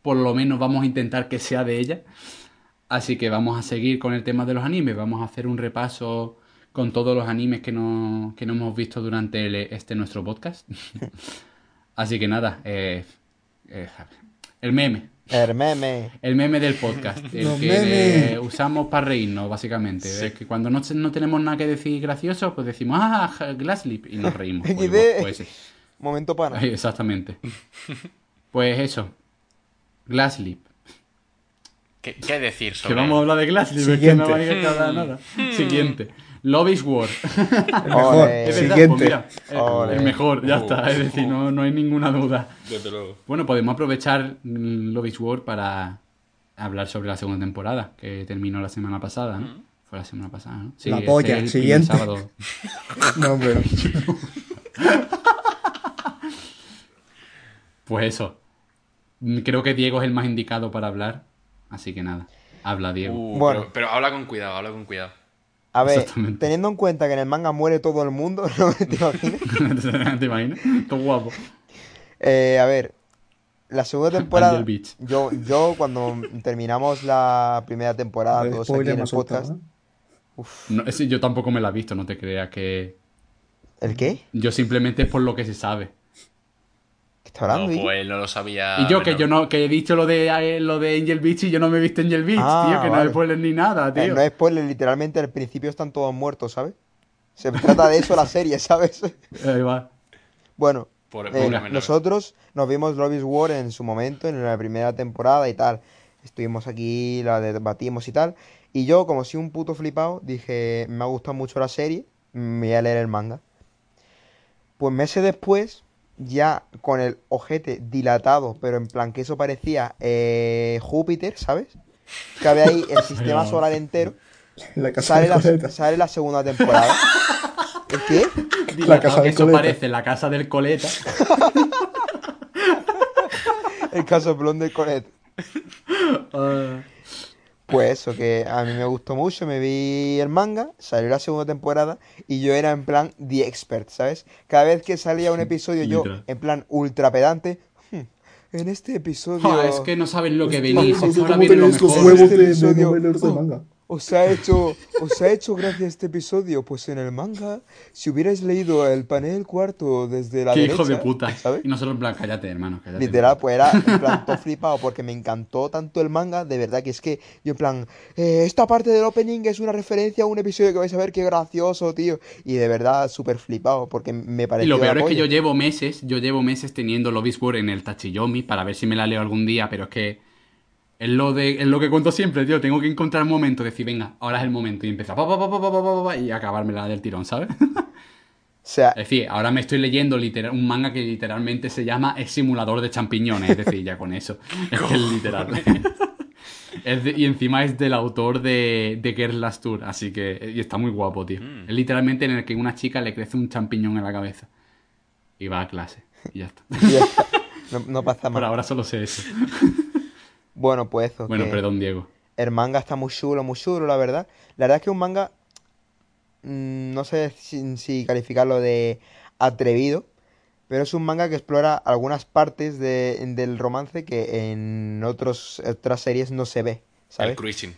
por lo menos vamos a intentar que sea de ella. Así que vamos a seguir con el tema de los animes, vamos a hacer un repaso con todos los animes que no, que no hemos visto durante el- este nuestro podcast. Así que nada, eh, eh, el meme, El meme. el meme del podcast, el Los que memes. usamos para reírnos, básicamente. Sí. Es que cuando no, no tenemos nada que decir gracioso, pues decimos, ah, Glasslip, y nos reímos. Pues, pues, sí. Momento pana. Ay, Exactamente. Pues eso, Glasslip. ¿Qué, qué decir Que sobre vamos a hablar de que Siguiente. no que hablar nada. Siguiente. Love is War. Mejor. Es verdad, Siguiente. pues mira, el- el mejor, ya Uh, está. Es decir, no, no hay ninguna duda. Desde luego. Bueno, podemos aprovechar Love is War para hablar sobre la segunda temporada, que terminó la semana pasada, ¿no? Fue la semana pasada, ¿no? Sí, La polla, el siguiente. sábado. No, pero. Pues eso. Creo que Diego es el más indicado para hablar, así que nada. Habla Diego. Uh, Bueno. pero, pero habla con cuidado, habla con cuidado. A ver, teniendo en cuenta que en el manga muere todo el mundo, ¿no te imaginas? ¿Te imaginas? Todo guapo. Eh, a ver, la segunda temporada. Yo, yo cuando terminamos la primera temporada, Vale, todos aquí en el podcast. ese yo tampoco me la he visto, no te creas que... ¿El qué? Yo simplemente es por lo que se sabe. ¿Qué está hablando? No, pues no lo sabía. y yo que yo no, que he dicho lo de eh, lo de Angel Beach y yo no me he visto Angel Beach, Ah, tío, que no vale. hay spoilers ni nada, Eh, tío. no es spoiler, literalmente al principio están todos muertos, ¿sabes? Se trata de eso la serie, ¿sabes? Ahí va. Bueno, Por- eh, por nosotros nos vimos Love is War en su momento, en la primera temporada y tal. Estuvimos aquí, la debatimos y tal. Y yo, como soy un puto flipado, dije, me ha gustado mucho la serie, me voy a leer el manga. Pues meses después, ya con el ojete dilatado, pero en plan que eso parecía eh, Júpiter, ¿sabes? Que había ahí el sistema solar entero. La casa Sale de la, coleta. sale la segunda temporada. ¿El qué? La casa que del eso coleta. parece la casa del coleta. El caso blonde del Conet. Ah, Pues eso, que a mí me gustó mucho, me vi el manga, salió la segunda temporada y yo era en plan The Expert, ¿sabes? Cada vez que salía un episodio yo en plan ultra pedante, "Hmm, en este episodio joder, es que no saben lo que venís, No es sé que ahora viene lo los huevos de, de oh. Os ha hecho, os ha hecho gracia este episodio, pues en el manga, si hubierais leído el panel cuarto desde la Qué derecha, hijo de puta. ¿sabes? Y nosotros en plan, cállate, hermano, cállate. Literal, pues era en plan todo flipado porque me encantó tanto el manga, de verdad que es que yo en plan, eh, esta parte del opening es una referencia a un episodio que vais a ver qué gracioso, tío. Y de verdad súper flipado porque me Y pareció lo peor es que yo llevo meses, yo llevo meses teniendo Love is War en el Tachiyomi para ver si me la leo algún día, pero es que es lo, de, es lo que cuento siempre, tío. Tengo que encontrar un momento, decir, venga, ahora es el momento. Y empezar pa, pa, pa, y acabármela del tirón, ¿sabes? o sea, es decir, ahora me estoy leyendo literal, un manga que literalmente se llama El simulador de champiñones. Es decir, ya con eso. es que es literal. es de, y encima es del autor de, de Girl Last Tour. Así que y está muy guapo, tío. Mm. Es literalmente en el que una chica le crece un champiñón en la cabeza. Y va a clase. Y ya está. y ya está. No, no pasa nada. Por ahora solo sé eso. Bueno, pues eso. Bueno, que perdón, Diego. El manga está muy chulo, muy chulo, la verdad. La verdad es que un manga, mm, no sé si, si calificarlo de atrevido, pero es un manga que explora algunas partes de- del romance que en otros, otras series no se ve, ¿sabes? El cruising.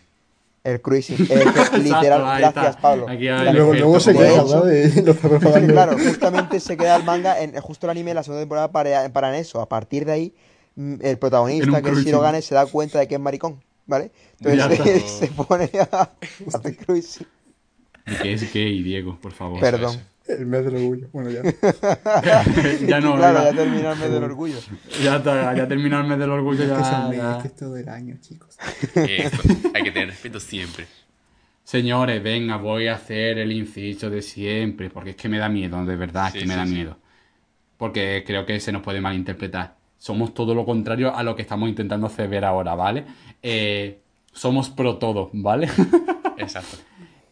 El cruising. que literal, gracias. Pablo. Luego, luego se De queja, hecho- ¿sabes? Lo está Es que, preparando. claro, justamente se queda el manga, en, justo el anime, la segunda temporada para, para en eso. A partir de ahí, el En protagonista, que es cruising. Shirogane, se da cuenta de que es maricón, ¿vale? Ya Entonces se pone a hacer cruising. ¿Y qué es gay, Diego? Por favor. Perdón. El mes del orgullo. Bueno, ya. ya no, claro, venga. ya termina el mes del orgullo. Ya está, ya terminó el mes del orgullo. Es que es Ya, el mes, ya. es que es todo el año, chicos. Esto, hay que tener respeto siempre. Señores, venga, voy a hacer el inciso de siempre, porque es que me da miedo, de verdad, es Sí, que me sí, da sí. miedo. Porque creo que se nos puede malinterpretar. Somos todo lo contrario a lo que estamos intentando hacer ver ahora, ¿vale? Eh, somos pro todo, ¿vale? Exacto.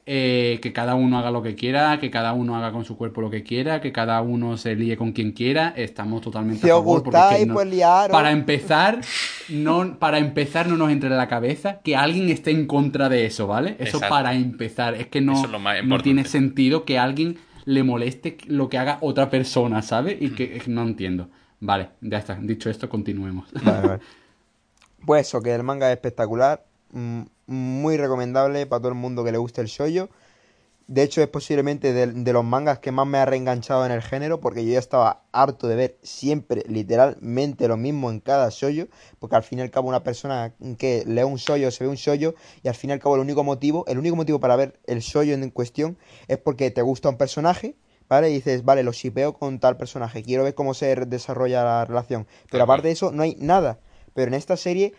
Eh, que cada uno haga lo que quiera, que cada uno haga con su cuerpo lo que quiera, que cada uno se líe con quien quiera, estamos totalmente Si a os favor. porque es que gustáis, no- pues liaros. Para empezar, no, para empezar no nos entre en la cabeza que alguien esté en contra de eso, ¿vale? Eso Exacto. para empezar. Es que no, Eso es lo más no tiene sentido que a alguien le moleste lo que haga otra persona, ¿sabes? Y que es que no entiendo. Vale, ya está. Dicho esto, continuemos. Vale, vale. Pues eso, que el manga es espectacular, mm, muy recomendable para todo el mundo que le guste el shoyo. De hecho, es posiblemente de, de los mangas que más me ha reenganchado en el género, porque yo ya estaba harto de ver siempre, literalmente, lo mismo en cada shoyo, porque al fin y al cabo una persona que lee un shoyo, se ve un shoyo, y al fin y al cabo el único motivo, el único motivo para ver el shoyo en cuestión es porque te gusta un personaje, ¿vale? Y dices, vale, lo shipeo con tal personaje, quiero ver cómo se desarrolla la relación. Pero aparte de eso, no hay nada. Pero en esta serie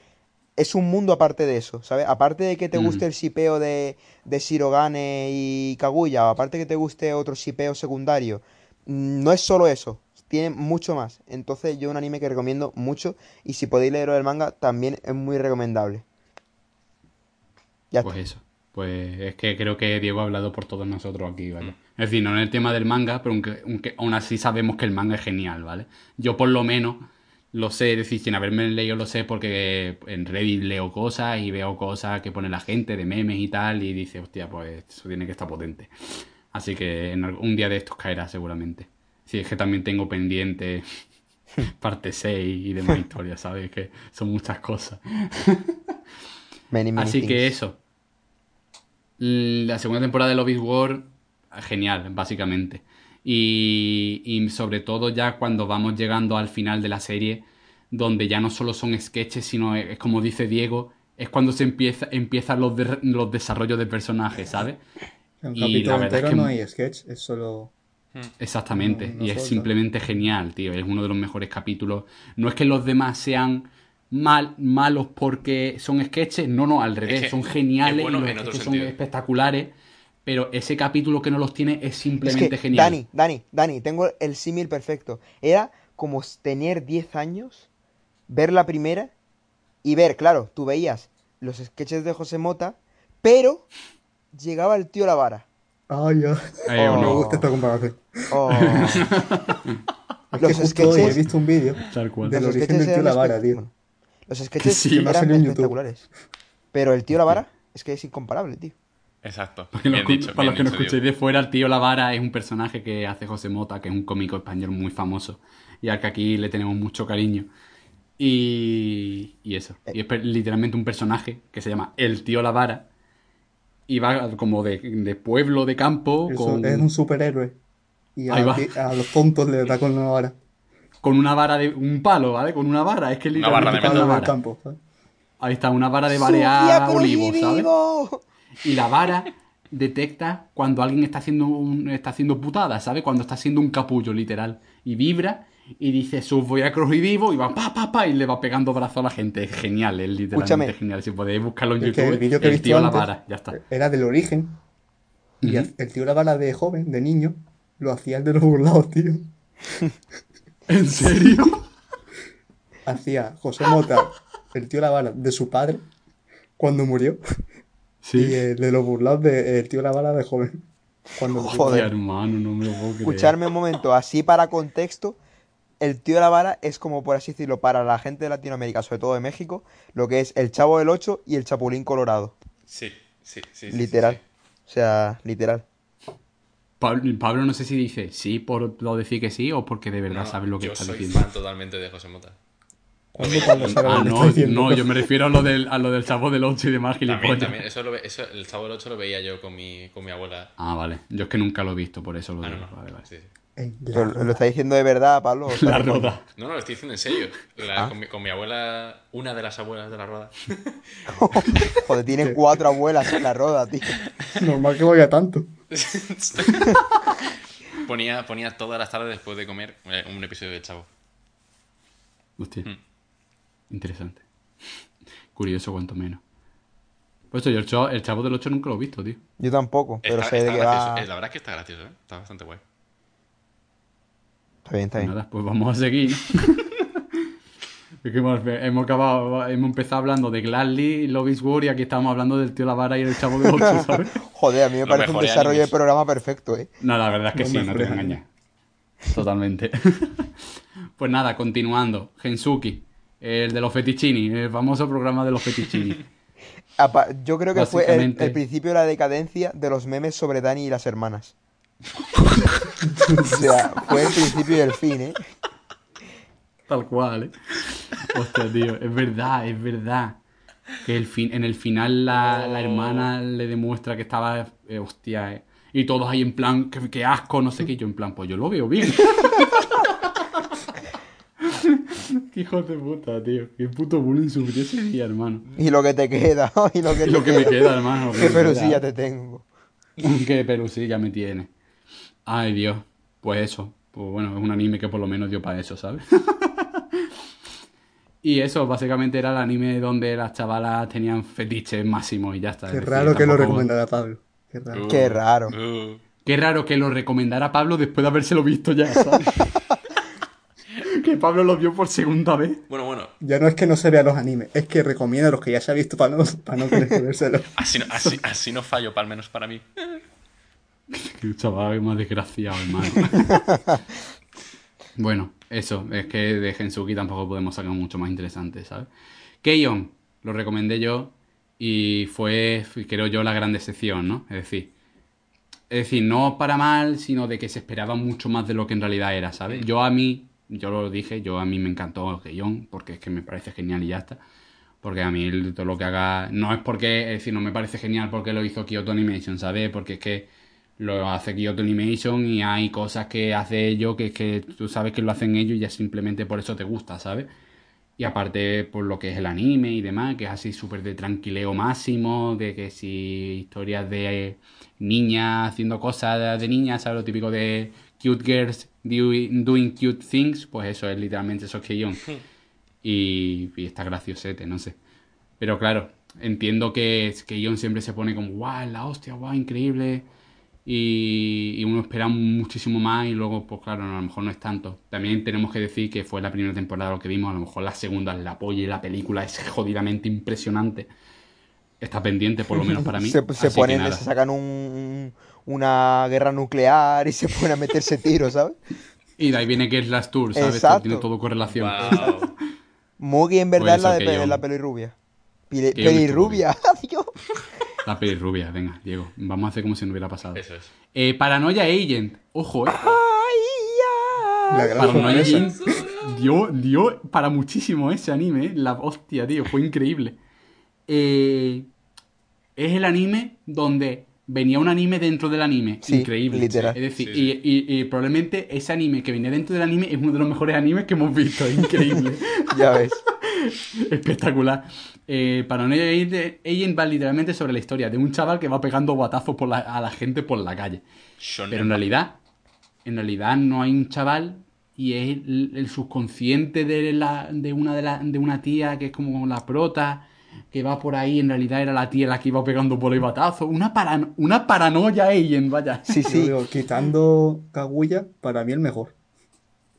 es un mundo aparte de eso, ¿sabes? Aparte de que te Mm. guste el shipeo de, de Shirogane y Kaguya, o aparte que te guste otro shipeo secundario, mm, no es solo eso, tiene mucho más. Entonces yo un anime que recomiendo mucho y si podéis leerlo del manga también es muy recomendable. Ya Pues está. eso. Pues es que creo que Diego ha hablado por todos nosotros aquí, ¿vale? Es decir, no en el tema del manga, pero aunque, aunque aún así sabemos que el manga es genial, ¿vale? Yo por lo menos lo sé, es decir, sin haberme leído lo sé porque en Reddit leo cosas y veo cosas que pone la gente de memes y tal y dice, hostia, pues eso tiene que estar potente. Así que en un día de estos caerá seguramente. Sí, es que también tengo pendiente parte 6 y demás historias, ¿sabes? Que son muchas cosas. Many, many Así que eso. La segunda temporada de Love is War, genial, básicamente. Y, y sobre todo ya cuando vamos llegando al final de la serie, donde ya no solo son sketches, sino es, es como dice Diego, es cuando se empieza, empiezan los, de- los desarrollos de personajes, ¿sabes? En un Y la capítulo verdad es que- no hay sketch, es solo. Exactamente, No, no y es simplemente genial, tío. Es uno de los mejores capítulos. No es que los demás sean mal, malos porque son sketches, no, no, al revés, que son geniales es bueno y los en otro sketches son espectaculares, pero ese capítulo que no los tiene es Es simplemente que, genial. Dani, Dani, Dani, tengo el símil perfecto. Era como tener 10 años, ver la primera y ver, claro, tú veías los sketches de José Mota, pero llegaba el tío Lavara. Ay, ya. Ay, Oh. Me no, gusta esta comparación. Oh, Es Los que justo hoy he visto un vídeo del los origen del tío Lavara, tío. bueno, los sketches Sí, eran espectaculares. Pero el tío Lavara es que es incomparable, tío. Exacto. Para, dicho, los que nos escuchéis de fuera, el tío Lavara es un personaje que hace José Mota, que es un cómico español muy famoso y al que aquí le tenemos mucho cariño. Y, y eso. Y es literalmente un personaje que se llama El tío Lavara y va como de, de pueblo, de campo, Eso con, es un superhéroe. Y Ahí a, va. a los tontos les da con una vara. con una vara de un palo, ¿vale? Con una vara. Es que Una barra de literalmente con Palo una vara. campo, ¿sabes? Ahí está, una vara de ¡Sofía barear olivos, ¿sabes? Y la vara detecta cuando alguien está haciendo un, está haciendo putada, ¿sabes? Cuando está haciendo un capullo, literal. Y vibra y dice, sus voy a crujir vivo y va pa, pa, pa, y le va pegando brazo a la gente. Es genial, es literalmente Escúchame. genial. Si podéis buscarlo en Es YouTube, el vídeo que he el visto tío la vara, ya está. era del origen. Y el, el tío Lavara de joven, de niño, lo hacía el de los burlados, tío. ¿En serio? Hacía José Mota, el tío Lavara de su padre, cuando murió. Sí. Y el de los burlados de el tío Lavara de joven. Cuando. Joder. Hermano, no me lo puedo creer. Escucharme un momento, así para contexto, el tío Lavara es como, por así decirlo, para la gente de Latinoamérica, sobre todo de México, lo que es el Chavo del 8 y el Chapulín Colorado. Sí, sí, sí. Literal. sí, O sea, literal. Pablo, Pablo no sé si dice sí por lo decir que sí o porque de verdad No, sabe lo que yo está soy diciendo. fan totalmente de José Mota. ¿Cuándo Pablo sabe Ah, no, yo me refiero a lo del, a lo del chavo del 8 y demás También, gilipollas. también, eso, lo ve- eso el Chavo del 8 lo veía yo con mi, con mi abuela. Ah, vale. Yo es que nunca lo he visto, por eso lo Ah, digo. no. Vale, vale. Sí, sí. Ey, la Pero, ¿Lo roda. está diciendo de verdad, Pablo? La roda. No, no, lo estoy diciendo en serio. La- Ah. con, mi, con mi abuela, una de las abuelas de la rueda. Joder, tiene cuatro abuelas en la roda, tío. Normal que vaya tanto. ponía, ponía todas las tardes después de comer eh, un episodio de Chavo. Hostia. Mm. Interesante. Curioso, cuanto menos. Pues eso, yo el chavo, el chavo del 8 nunca lo he visto, tío. Yo tampoco, pero Está- sé de está gracioso. va. Eh, La verdad es que está gracioso, ¿eh? Está bastante guay. Está bien, está Pues bien. nada, pues vamos a seguir. Es que hemos, hemos acabado, hemos empezado hablando de Gladly, Love is War y aquí estamos hablando del tío Lavara y el chavo del 8, ¿sabes? Joder, a mí me parece un desarrollo de programa perfecto, ¿eh? No, la verdad es que No sí, no te voy a frenes. engañar. Totalmente. pues nada, continuando. Gensuki, el de los fetichini, el famoso programa de los fetichini. Yo creo que fue el, principio de la decadencia de los memes sobre Dani y las hermanas. o sea, fue el principio y el fin, ¿eh? Tal cual, ¿eh? Hostia, tío, es verdad, es verdad. Que el fin, en el final la, la hermana le demuestra que estaba, eh, hostia, eh. Y todos ahí en plan, que, que asco, no sé qué. Yo en plan, pues yo lo veo bien. Qué hijo de puta, tío. Qué puto bullying sufrí ese día, hermano. Y lo que te queda, y lo que te Lo que me queda, hermano. Qué de pelusilla te tengo. Qué pelusilla me tiene. Ay, Dios. Pues eso. Pues bueno, es un anime que por lo menos dio para eso, ¿sabes? y eso, básicamente era el anime donde las chavalas tenían fetiches máximos y ya está. Qué Es decir, raro que lo recomendara Pablo. Qué raro. Uh, Qué raro. uh. Qué raro que lo recomendara Pablo después de habérselo visto ya, ¿sabes? Pablo lo vio por segunda vez. Bueno, bueno. Ya no es que no se vea los animes, es que recomienda los que ya se ha visto para no, para no querer vérselo. Así no, así, así no fallo, al menos para mí. Qué chaval qué más desgraciado, hermano. bueno, eso, es que de Gensuki tampoco podemos sacar mucho más interesante, ¿sabes? Keion, lo recomendé yo y fue, creo yo, la gran decepción, ¿no? Es decir, es decir, no para mal, sino de que se esperaba mucho más de lo que en realidad era, ¿sabes? Yo a mí, yo lo dije, yo a mí me encantó Keion, porque es que me parece genial y ya está. Porque a mí el- todo lo que haga, no es porque, es decir, no me parece genial porque lo hizo Kyoto Animation, ¿sabes? Porque es que lo hace Kyoto Animation y hay cosas que hace ellos que es que tú sabes que lo hacen ellos y ya simplemente por eso te gusta, ¿sabes? Y aparte por lo que es el anime y demás, que es así súper de tranquileo máximo, de que si historias de niñas haciendo cosas de niñas, ¿sabes? Lo típico de cute girls doing, doing cute things, pues eso es literalmente eso es Keion. Y, y está graciosete, no sé. Pero claro, entiendo que Keion siempre se pone como, guau, la hostia, guau, increíble. Y, y uno espera muchísimo más y luego, pues claro, a lo mejor no es tanto. También tenemos que decir que fue la primera temporada lo que vimos, a lo mejor la segunda es la polla y la película es jodidamente impresionante. Está pendiente, por lo menos para mí. Se, que ponen, se sacan un- una guerra nuclear y se ponen a meterse tiros, ¿sabes? Y de ahí viene que es las Tour, ¿sabes? Exacto. Tiene todo correlación. Wow. Mugi en verdad Pues es la de que pe- yo- la pelirrubia. Me pelirrubia, Dios. La pelirrubia, venga, Diego. Vamos a hacer como si no hubiera pasado. Eso es. Eh, Paranoia Agent. Ojo, eh. La gran Paranoia. Agent dio, dio para muchísimo ese anime. eh. La hostia, tío, fue increíble. Eh, es el anime donde venía un anime dentro del anime. Sí, increíble. literal. Es decir, Sí, sí. Y, y- y probablemente ese anime que venía dentro del anime es uno de los mejores animes que hemos visto. Increíble. Ya ves. Espectacular. Eh, Paranoia Agent Agent va literalmente sobre la historia de un chaval que va pegando batazos por la- a la gente por la calle. Shonen. Pero en realidad, en realidad no hay un chaval y es el, el subconsciente de, la, de, una de, la- de una tía que es como la prota, que va por ahí, en realidad era la tía la que iba pegando por el batazo. Una, parano- una paranoia Agent, vaya. Sí, sí. digo, quitando Kaguya, para mí el mejor.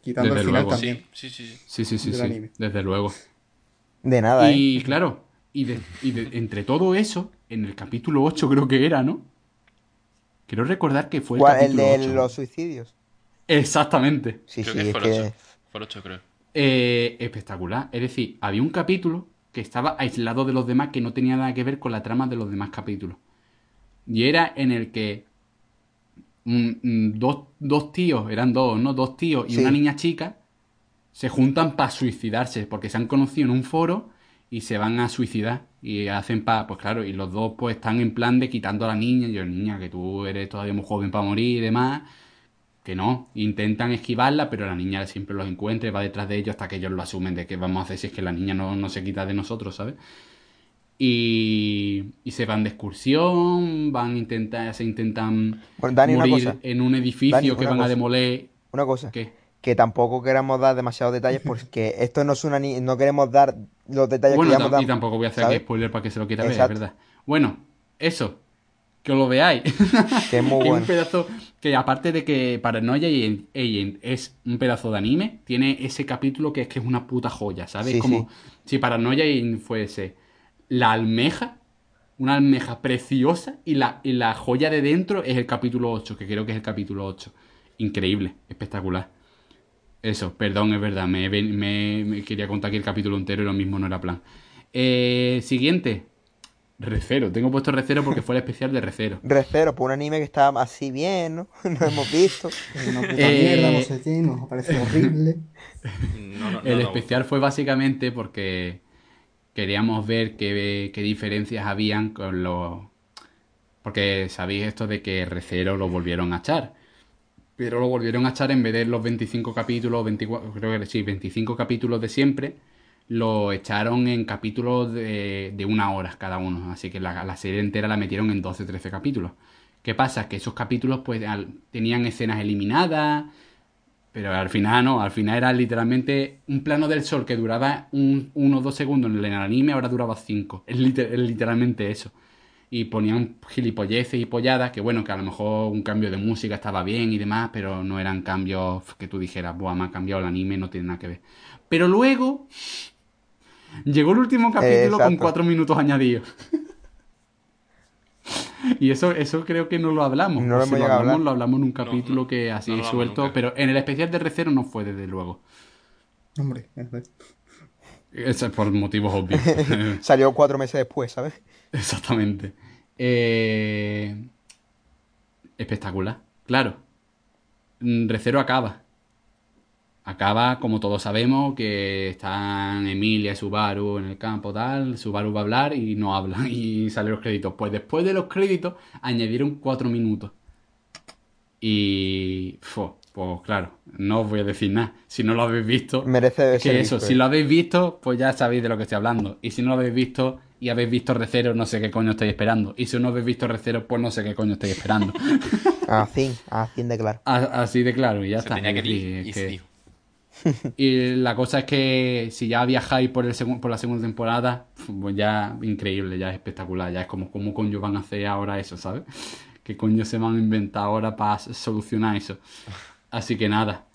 Quitando Desde el final luego. también. Sí, sí, sí. sí. Sí, sí, sí, anime. desde luego. De nada, ¿eh? Y claro, y, de- y de- entre todo eso, en el capítulo 8 creo que era, ¿no? Quiero recordar que fue el ¿Cuál? El capítulo de 8. los suicidios. Exactamente. Sí, Creo sí, que es fue que. el 8. Fue el 8, creo. Eh, espectacular. Es decir, había un capítulo que estaba aislado de los demás que no tenía nada que ver con la trama de los demás capítulos. Y era en el que dos, dos tíos, eran dos, ¿no? Dos tíos y Sí. una niña chica se juntan para suicidarse porque se han conocido en un foro y se van a suicidar y hacen pa, pues claro, y los dos pues están en plan de quitando a la niña, y yo, niña, que tú eres todavía muy joven para morir y demás, que no, intentan esquivarla, pero la niña siempre los encuentra y va detrás de ellos hasta que ellos lo asumen de que vamos a hacer si es que la niña no, no se quita de nosotros, ¿sabes? Y, y se van de excursión, van a intentar, se intentan Bueno, Dani, una morir cosa. en un edificio Dani, que una van a demoler. Una cosa. ¿Qué? Que tampoco queremos dar demasiados detalles porque esto no es una ni... no queremos dar los detalles Bueno, que ya tam- hemos dado. y tampoco voy a hacer aquí spoiler para que se lo quiera ver, es verdad. Bueno, eso, que lo veáis. Que es muy bueno. un pedazo que aparte de que Paranoia Agent es un pedazo de anime, tiene ese capítulo que es que es una puta joya, ¿sabes? Sí, Como si Paranoia Agent fuese la almeja, una almeja preciosa y la, y la joya de dentro es el capítulo 8, que creo que es el capítulo 8. Increíble, espectacular. Eso, perdón, es verdad, me, me- me quería contar aquí el capítulo entero y lo mismo no era plan. Eh, siguiente, Recero. Tengo puesto Recero porque fue el especial de Recero. Recero, por un anime que está así bien, ¿no? No hemos visto. Es una puta Eh, mierda, no sé qué, nos parece horrible. No, no, no, El no. especial fue básicamente porque queríamos ver qué, qué diferencias habían con los... Porque sabéis esto de que Recero lo volvieron a echar. Pero lo volvieron a echar en vez de los 25 capítulos, 24, creo que sí, 25 capítulos de siempre, lo echaron en capítulos de, de una hora cada uno. Así que la, la serie entera la metieron en 12-13 capítulos. ¿Qué pasa? Que esos capítulos pues tenían escenas eliminadas, pero al final no, al final era literalmente un plano del sol que duraba un, uno o dos segundos en el anime, ahora duraba cinco. Es, es literalmente eso. Y ponían gilipolleces y polladas, que bueno, que a lo mejor un cambio de música estaba bien y demás, pero no eran cambios que tú dijeras, buah, me ha cambiado el anime, no tiene nada que ver. Pero luego llegó el último capítulo con cuatro minutos añadidos. Y eso, eso creo que no lo hablamos. No lo si a hablamos, lo hablamos en un capítulo no, que así no lo suelto, nunca. pero en el especial de Recero no fue desde luego. Hombre, es verdad. Eso es por motivos obvios. Salió cuatro meses después, ¿sabes? Exactamente. Eh, Espectacular. Claro. Mm, Recero acaba. Acaba, como todos sabemos, que están Emilia y Subaru en el campo, tal. Subaru va a hablar y no habla y salen los créditos. Pues después de los créditos añadieron cuatro minutos. Y. fo, pues claro, no os voy a decir nada. Si no lo habéis visto. Merece que ser eso, visto, si eh. lo habéis visto, pues ya sabéis de lo que estoy hablando. Y si no lo habéis visto y habéis visto Recero, no sé qué coño estáis esperando. Y si no habéis visto Recero, pues no sé qué coño estáis esperando. Así, así de claro. A- Así de claro, y ya Se está. tenía que es y que-. Y la cosa es que si ya viajáis por, el por la segunda temporada, pues ya increíble, ya es espectacular. Ya es como, ¿cómo coño van a hacer ahora eso, ¿sabes? ¿Qué coño se van a inventar ahora para solucionar eso? Así que nada.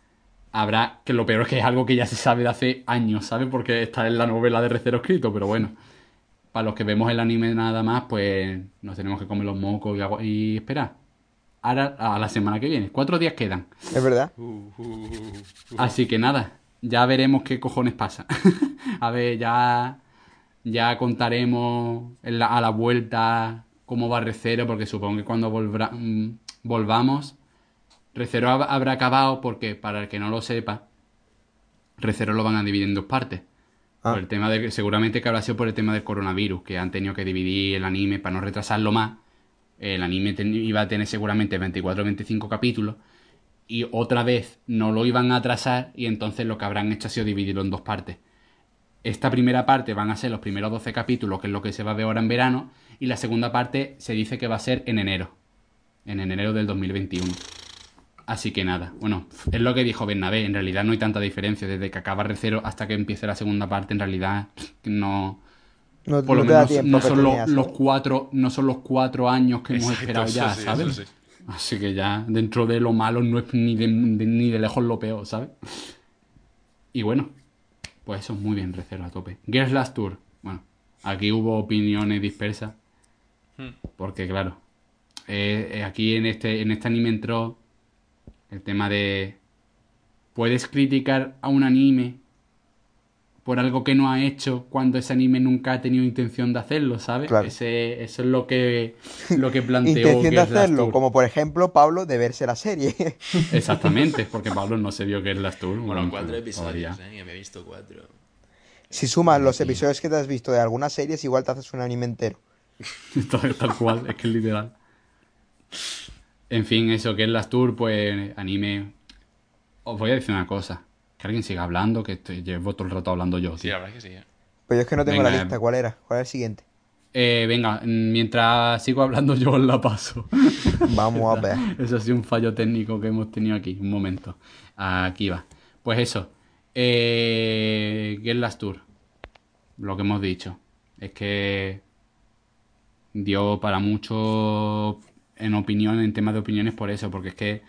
Habrá, que lo peor es que es algo que ya se sabe de hace años, ¿sabes? Porque está en la novela de Recero escrito, pero bueno. Para los que vemos el anime nada más, pues nos tenemos que comer los mocos y, y esperar. Ahora, a la semana que viene. Cuatro días quedan. Es verdad. Así que nada, ya veremos qué cojones pasa. a ver, ya, ya contaremos en la- a la vuelta cómo va Recero, porque supongo que cuando volvra- mm, volvamos, Recero hab- habrá acabado, porque para el que no lo sepa, Recero lo van a dividir en dos partes. Ah. Por el tema de, seguramente que habrá sido por el tema del coronavirus, que han tenido que dividir el anime para no retrasarlo más. El anime iba a tener seguramente 24 o 25 capítulos y otra vez no lo iban a atrasar y entonces lo que habrán hecho ha sido dividirlo en dos partes. Esta primera parte van a ser los primeros 12 capítulos, que es lo que se va a ver ahora en verano, y la segunda parte se dice que va a ser en enero, en enero del 2021. Así que nada, bueno, es lo que dijo Bernabé, en realidad no hay tanta diferencia, desde que acaba Recero hasta que empiece la segunda parte, en realidad no... No, Por lo no menos no son los, tenías, los cuatro, no son los cuatro años que hemos Exacto, esperado ya, sí, ¿sabes? sí. Así que ya, dentro de lo malo, no es ni de, de- ni de lejos lo peor, ¿sabes? Y bueno, pues eso, muy bien, recero a tope. Girls Last Tour. Bueno, aquí hubo opiniones dispersas. Hmm. Porque, claro, eh, eh, aquí en este, en este anime entró el tema de. Puedes criticar a un anime por algo que no ha hecho cuando ese anime nunca ha tenido intención de hacerlo, ¿sabes? Claro. Ese, eso es lo que, lo que planteó Intención de Girls Last hacerlo, como por ejemplo Pablo de verse la serie. Exactamente, porque Pablo no se vio Girls Last Tour. Bueno, cuatro episodios, ¿eh? Que me he visto cuatro. si sumas los episodios que te has visto de algunas series, igual te haces un anime entero. tal, tal cual, es que es literal. En fin, eso que es las tour, pues anime. Os voy a decir una cosa. Que alguien siga hablando, que estoy, llevo todo el rato hablando yo. Sí, tío. la verdad es que sí. ¿eh? Pero yo es que no tengo Venga, la lista. eh. ¿Cuál era? ¿Cuál era el siguiente? Eh, venga, mientras sigo hablando yo la paso. Vamos a ver. Eso ha sido un fallo técnico que hemos tenido aquí. Un momento. Aquí va. Pues eso. Eh, Get Last Tour. Lo que hemos dicho. Es que dio para mucho en opinión, en temas de opiniones por eso. Porque es que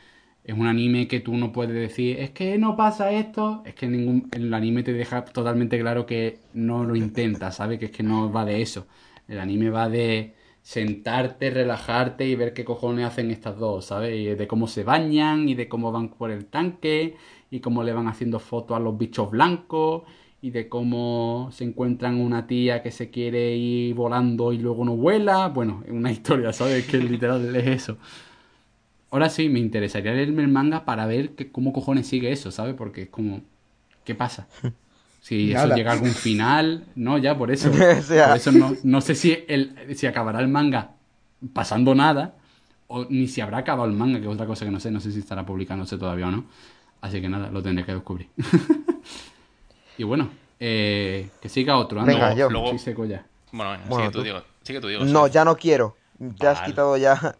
es un anime que tú no puedes decir, es que no pasa esto. Es que ningún, el anime te deja totalmente claro que no lo intenta, ¿sabes? Que es que no va de eso. El anime va de sentarte, relajarte y ver qué cojones hacen estas dos, ¿sabes? Y de cómo se bañan y de cómo van por el tanque y cómo le van haciendo fotos a los bichos blancos y de cómo se encuentran una tía que se quiere ir volando y luego no vuela. Bueno, es una historia, ¿sabes? Que literal es eso. Ahora sí, me interesaría leerme el manga para ver que- cómo cojones sigue eso, ¿sabes? Porque es como, ¿qué pasa? Si eso llega a algún final, no, ya por eso. O sea- Por eso no, no sé si, el, si acabará el manga pasando nada o ni si habrá acabado el manga, que es otra cosa que no sé, no sé si estará publicándose todavía o no. Así que nada, lo tendré que descubrir. y bueno, eh, que siga otro. anda. Venga, yo. Luego- Estoy seco ya. Bueno, venga, Bueno, sigue tú, tú. Diego. Sigue tú, Diego. No, ya no quiero. Te has quitado ya.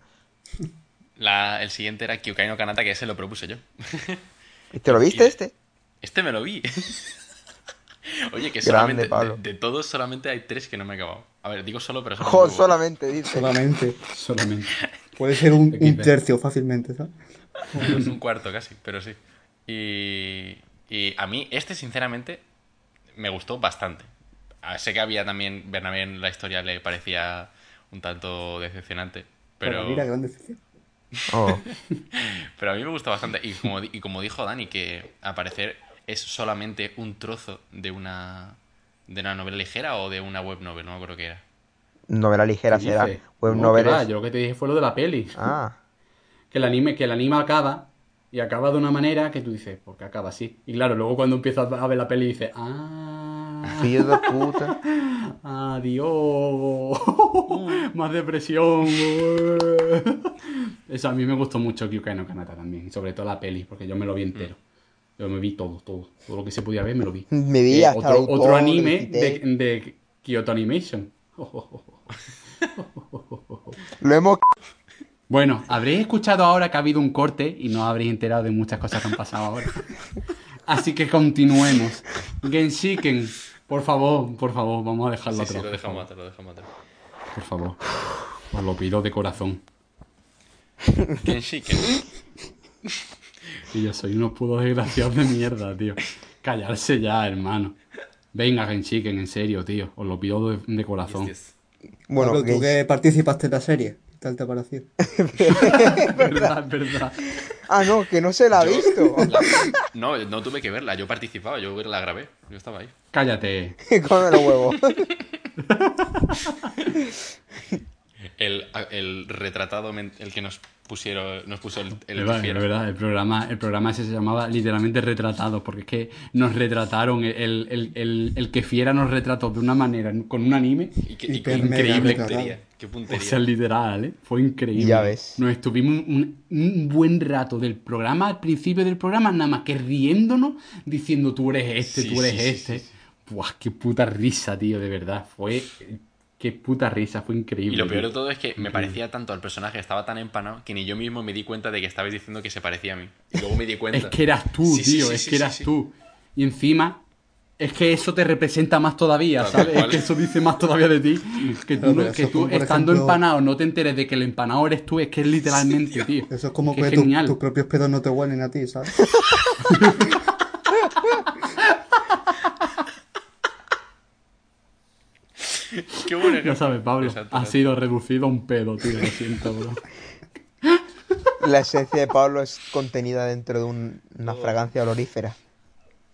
La- el siguiente era Kyukai no Kanata, que ese lo propuse yo. ¿Te lo viste Y- este? Este me lo vi. Oye, que Grande, solamente, de, Pablo. de todos solamente hay tres que no me he acabado. A ver, digo solo, pero pocos. solamente dice. Solamente. Solamente. Puede ser un, tercio fácilmente, ¿sabes? un, un cuarto casi, pero sí. Y, y a mí este, sinceramente, me gustó bastante. Ah, Sé que había también, Bernabé en la historia le parecía un tanto decepcionante, pero, Pero mira, gran decepción. Oh. pero a mí me gustó bastante. Y como, y como dijo Dani, que al parecer es solamente un trozo de una, de una novela ligera o de una web novel, no me acuerdo qué era. Novela ligera ¿Qué será. Web No, novel que es- Yo lo que te dije fue lo de la peli. Ah. Que el anime, que el anime acaba Y acaba de una manera que tú dices, ¿por qué acaba así? Y claro, luego cuando empiezas a ver la peli dices, ¡ah! Filho de puta. ¡Adiós! Más depresión. Eso a mí me gustó mucho Kyukai no Kanata también. Y sobre todo la peli, porque yo me lo vi entero. Yo me vi todo, todo. Todo lo que se podía ver me lo vi. Me vi Eh, hasta el otro, autor, otro anime de, de Kyoto Animation. Lo hemos... Bueno, habréis escuchado ahora que ha habido un corte y no habréis enterado de muchas cosas que han pasado ahora. Así que continuemos. Genshiken, por favor, por favor, vamos a dejarlo Sí, sí, atrás. lo por dejamos favor. atrás, lo dejamos atrás. Por favor. Os lo pido de corazón. Genshiken. Y yo soy unos putos desgraciados de mierda, tío. Callarse ya, hermano. Venga, Genshiken, en serio, tío. Os lo pido de, de corazón. Yes, yes. Bueno, Pablo, tú que- participaste en la serie, ¿qué tal te ha parecido? Es verdad, es verdad. Ah, no, que no se la ha visto. La- No, no tuve que verla, yo participaba, yo la grabé, yo estaba ahí. Cállate. Come los huevos. El, el retratado, el que nos pusieron, nos puso el, el Es verdad, fiero. es verdad, el programa, el programa ese se llamaba literalmente Retratados, porque es que nos retrataron, el, el, el, el que Fiera nos retrató de una manera, con un anime, Y qué, y qué increíble retratado. puntería. Qué o sea, literal, ¿eh? Fue increíble. Ya ves. Nos estuvimos un, un buen rato del programa, al principio del programa, nada más que riéndonos, diciendo tú eres este, Sí, tú eres sí, sí, este. sí, sí. Buah, qué puta risa, tío, de verdad. Fue... Qué puta risa, fue increíble. Y lo peor de todo es que me parecía tanto al personaje, estaba tan empanado, que ni yo mismo me di cuenta de que estabais diciendo que se parecía a mí. Y luego me di cuenta. Es que eras tú, Sí, tío, sí, es sí, que eras sí. tú. Y encima, es que eso te representa más todavía, ¿sabes? Es que eso dice más todavía de ti. Que tú, No, que tú estando ejemplo- empanado no te enteres de que el empanado eres tú, es que es literalmente, tío. Eso es como que tu- tus propios pedos no te huelen a ti, ¿sabes? Qué bueno Ya sabes, Pablo, ha sido reducido a un pedo, tío, lo siento, bro. La esencia de Pablo es contenida dentro de un- una fragancia olorífera.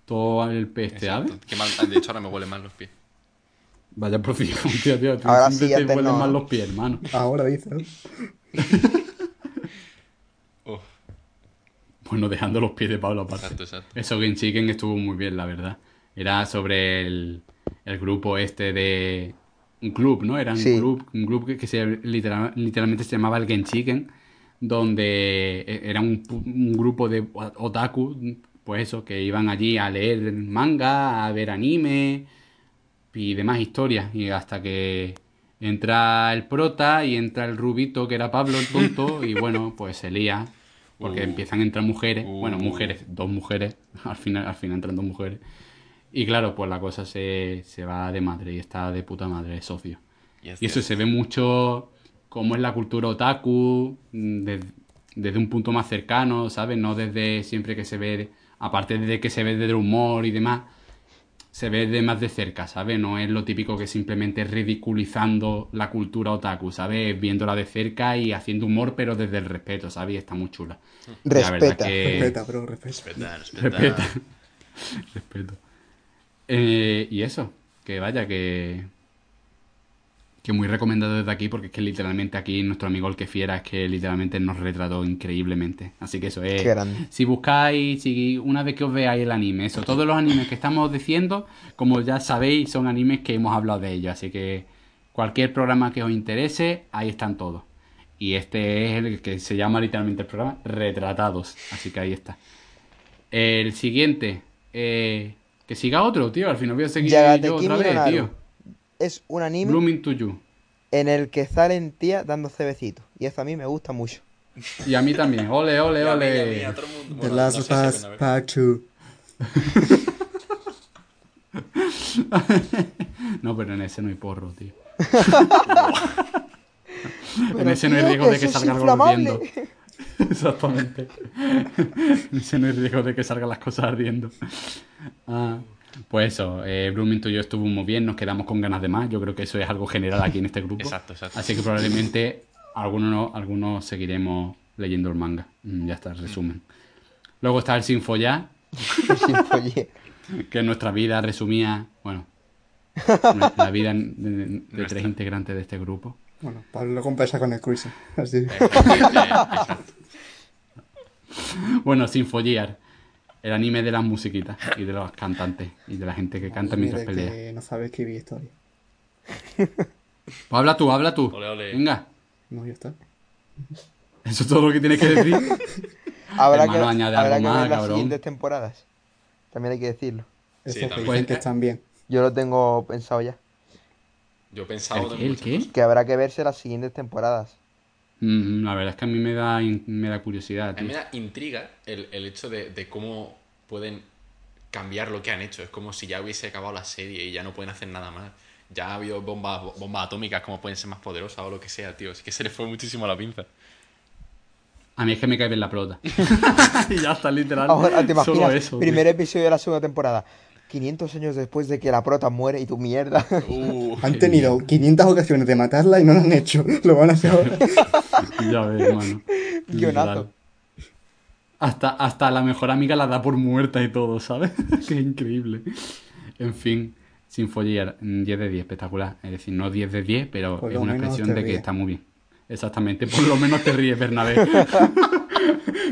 Todo el peste, ¿sabes? Qué mal- de hecho, ahora me huelen mal los pies. Vaya profesión, tío, tío. Tú Ahora sí, te huelen no, mal ¿no? los pies, hermano. Ahora dices. Oh, Bueno, dejando los pies de Pablo aparte. exacto, exacto. Eso Genshiken estuvo muy bien, la verdad. Era sobre el, el grupo este de... Un club, ¿no? Era un Sí. club, un club que, que se, literal- literalmente se llamaba el Genshiken, donde e- era un, un grupo de otaku, pues eso, que iban allí a leer manga, a ver anime y demás historias. Y hasta que entra el prota y entra el rubito, que era Pablo el tonto, y bueno, pues se lía. Porque Uh. empiezan a entrar mujeres, Uh. bueno, mujeres, dos mujeres, al final, al final entran dos mujeres. Y claro, pues la cosa se, se va de madre y está de puta madre, es socio. Yes, Y eso yes. se ve mucho cómo es la cultura otaku, mm, des- desde un punto más cercano, ¿sabes? No desde siempre que se ve, aparte de que se ve desde el humor y demás, se ve de más de cerca, ¿sabes? No es lo típico que simplemente ridiculizando la cultura otaku, ¿sabes? Viéndola de cerca y haciendo humor, pero desde el respeto, ¿sabes? Y está muy chula. Y la verdad Respeta. que- Respeta, bro, respeta. Respeta, respeta. Respeta. Eh, y eso, que vaya, que. Que muy recomendado desde aquí, porque es que literalmente aquí nuestro amigo el que fiera es que literalmente nos retrató increíblemente. Así que eso es. Qué grande. Si buscáis, si una vez que os veáis el anime, eso, todos los animes que estamos diciendo, como ya sabéis, son animes que hemos hablado de ellos. Así que cualquier programa que os interese, ahí están todos. Y este es el que se llama literalmente el programa Retratados. Así que ahí está. El siguiente, eh, que siga otro, tío. Al final voy a seguir yo otra vez, tío. Es un anime Blooming to You. en el que salen tías dando cebecitos. Y eso a mí me gusta mucho. Y a mí también. Ole, ole, ole. The Bueno, Last no of Us. Part 2. No, pero en ese no hay porro, tío. en ese no hay riesgo de que salga algo. Exactamente. en ese no hay riesgo de que salgan las cosas ardiendo. Ah, pues eso, eh, You estuvo muy bien, nos quedamos con ganas de más. Yo creo que eso es algo general aquí en este grupo. Exacto, exacto. Así que probablemente algunos, algunos seguiremos leyendo el manga. Mm, Ya está, el resumen. Luego está el Sin Follar, Sin folle. que nuestra vida resumía, bueno, la vida de, de- de Nuestra. tres integrantes de este grupo. Bueno, Pablo lo compensa con el cruising. Así. Eh, exacto. Bueno, Sinfogear. El anime de las musiquitas y de los cantantes y de la gente que canta mientras pelea. que no sabe escribir historia. Pues habla tú, habla tú. Ole, ole. Venga. No, ya está. Eso es todo lo que tienes que decir. Habrá Hermano, que, añade habrá algo que más, ver las cabrón. siguientes temporadas. También hay que decirlo. Eso Sí, que dicen que Pues, están bien. Yo lo tengo pensado ya. Yo he pensado ¿El. Que habrá que verse las siguientes temporadas. Mm, la verdad es que a mí me da, me da curiosidad, A mí me da intriga el, el hecho de, de cómo pueden cambiar lo que han hecho. Es como si ya hubiese acabado la serie y ya no pueden hacer nada más. Ya ha habido bombas, bombas atómicas, como pueden ser más poderosas o lo que sea, tío. Es que se les fue muchísimo la pinza. A mí es que me cae bien la pelota. y ya está, literal. Ahora, ¿te Solo eso. primer episodio de la segunda temporada. 500 años después de que la prota muere y tu mierda. Uh, Han tenido 500 ocasiones de matarla y no lo han hecho. Lo van a hacer ahora. Ya ves, hermano. Guionazo. Hasta, hasta la mejor amiga la da por muerta y todo, ¿sabes? que increíble. En fin, Sinfogear, 10 de 10, espectacular. Es decir, no 10 de 10, pero Por es una expresión de que está muy bien. Exactamente, por lo menos te ríes, Bernabé.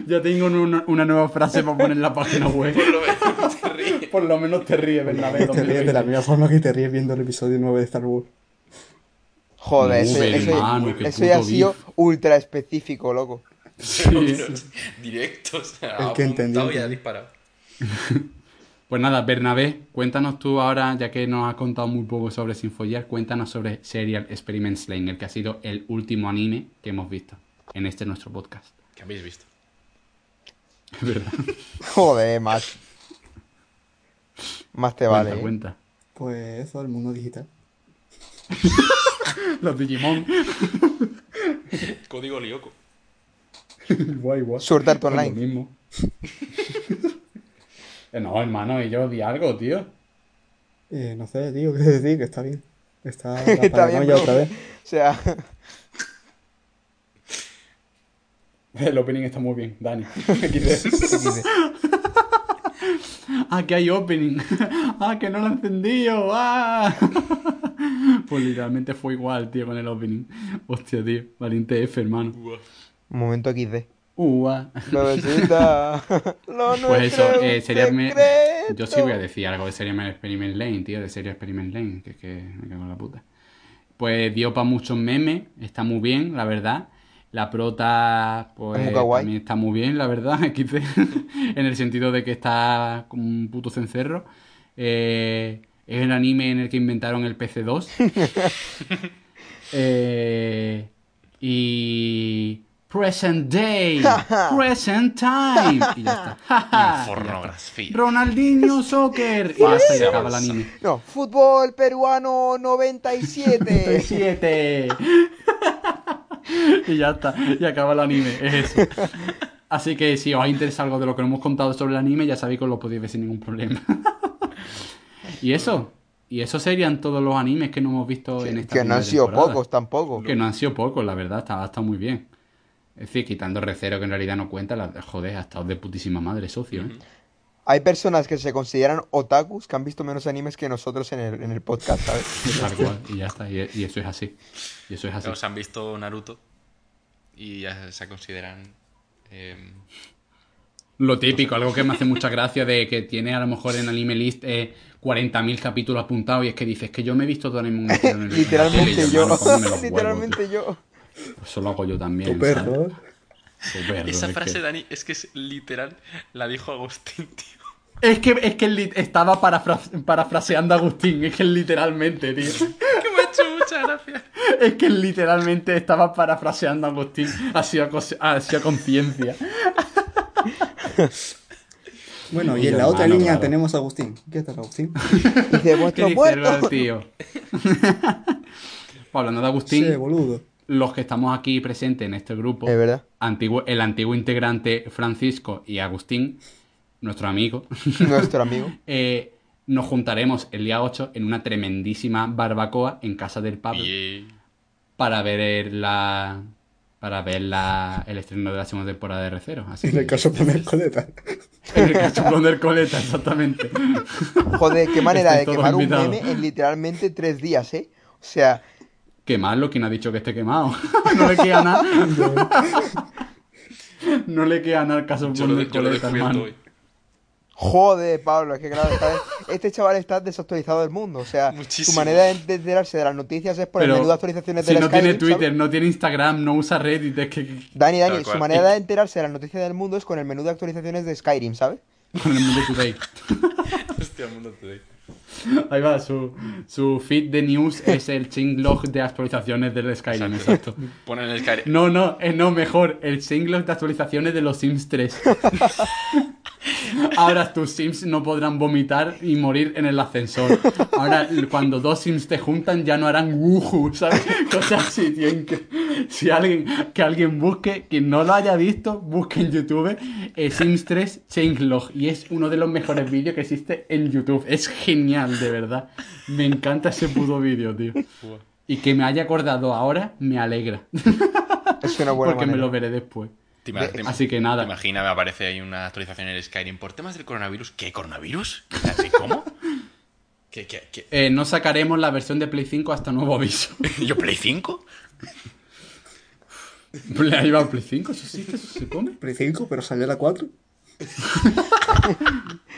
ya tengo una, una nueva frase para poner en la página web. por lo menos te ríes. Por lo menos te ríes, Bernabé. Te ríes de la misma forma que te ríes viendo el episodio 9 de Star Wars. Joder, eso- hermano, ya ha sido beef. ultra específico, loco. Sí. Directo, o sea, El que entendió, y ha disparado. Pues nada, Bernabé, cuéntanos tú ahora, ya que nos has contado muy poco sobre Sinfogear, cuéntanos sobre Serial Experiment Slayer, que ha sido el último anime que hemos visto en este nuestro podcast. ¿Qué habéis visto? Es verdad. Joder, más. Más te vale. Cuenta, ¿eh? cuenta. Pues eso, el mundo digital. Los Digimon. Código Lyoko. guay, guay. Sword Art Pues lo Online. mismo. Eh, no, hermano, y yo di algo, tío. Eh, no sé, tío, qué decir, que está bien. Está, la Está bien, otra vez. O sea, El opening está muy bien, Dani. XD. ah, que hay opening. ah, que no lo he encendido. Ah. pues literalmente fue igual, tío, con el opening. Hostia, tío. Valiente F, hermano. momento XD. Ua. Bebecita. Lo Pues eso, nuestro eh, sería me- yo sí voy a decir algo de Serie Experiment Lane, tío, de Serie Experiment Lane, que es que me cago en la puta. Pues dio para muchos memes, está muy bien, la verdad. La prota, pues también está muy bien, la verdad, XD, en el sentido de que está como un puto cencerro. Eh, es el anime en el que inventaron el PC2. Eh, y present day, present time. Y ya está. Pornografía. Ronaldinho Soccer. Y ya está, y acaba el anime. No, fútbol peruano 97. 7. y ya está. Y acaba el anime. Es eso. Así que si os ha interesado algo de lo que hemos contado sobre el anime, ya sabéis que os lo podéis ver sin ningún problema. y eso. Y eso serían todos los animes que no hemos visto en esta que no han sido temporada. pocos tampoco. Que no han sido pocos, la verdad, está, está muy bien. Es decir, quitando Recero, que en realidad no cuenta, la, joder, ha estado de putísima madre, socio, ¿eh? Hay personas que se consideran otakus que han visto menos animes que nosotros en el, en el podcast, ¿sabes? Tal cual, y ya está, y, y eso es así. Y eso es así. Se han visto Naruto y ya se consideran. em, Lo típico, algo que me hace mucha gracia de que tiene a lo mejor en Anime List eh, 40.000 capítulos apuntados y es que dices que yo me he visto todo Anime entero en el- en la Literalmente yo. Literalmente yo. Pues Eso lo hago yo también. Tu perro. Tu perro, Esa es frase, que- Dani, es que es literal, la dijo Agustín, tío. Es que, es que estaba parafra- parafraseando a Agustín, es que literalmente, tío. Que me ha hecho mucha gracia. Es que literalmente estaba parafraseando a Agustín, así a, cos- así a conciencia. Bueno, y en la otra línea claro. tenemos a Agustín. ¿Qué tal, Agustín? Dice, ¿Qué vuestro tío? Pues hablando de Agustín, Sí, boludo. los que estamos aquí presentes en este grupo, Es verdad. antiguo, el antiguo integrante Francisco y Agustín, nuestro amigo, Nuestro amigo. eh, nos juntaremos el día 8 en una tremendísima barbacoa en casa del Pablo para ver la para ver la, el estreno de la segunda temporada de Recero. Así En el que- caso poner coleta. en el del coleta, exactamente. Joder, qué manera de quemar un meme en literalmente tres días, ¿eh? O sea, Quemarlo, quien ha dicho que esté quemado. no le queda nada. No le queda nada al caso de he coleta, hermano. hoy. Joder, Pablo, es que claro, está- este chaval está desactualizado del mundo. O sea, Muchísimo. su manera de enterarse de las noticias es por el menú de actualizaciones si de no la tiene. Twitter, no tiene Instagram, no usa Reddit, es que Dani, Dani, su manera de enterarse de las noticias del mundo es con el menú de actualizaciones de Skyrim, ¿sabes? con el mundo today. Hostia, mundo today. Ahí va, su, su feed de news es el changelog de actualizaciones del Skyrim, Exacto. exacto. Ponen el Skyrim. No, no, eh, no, mejor, el changelog de actualizaciones de los Sims 3. Ahora tus Sims no podrán vomitar y morir en el ascensor. Ahora, cuando dos Sims te juntan, ya no harán wuju, ¿sabes? Cosas así, tío. Si alguien, que alguien busque, quien no lo haya visto, busque en YouTube eh, Sims 3 Changelog. Y es uno de los mejores vídeos que existe en YouTube. Es genial, de verdad. Me encanta ese puto vídeo, tío. Y que me haya acordado ahora, me alegra. Es una buena Porque me lo veré después. ¿Te ima- te ima- Así que nada. te Imagina, me aparece ahí una actualización en el Skyrim por temas del coronavirus. ¿Qué coronavirus? ¿Qué- ¿Cómo? ¿Qué, qué, qué? Eh, no sacaremos la versión de Play 5 hasta nuevo aviso. ¿Yo Play 5? Ahí va Play 5, ¿eso existe? ¿Eso se come? Play 5, pero salió la 4.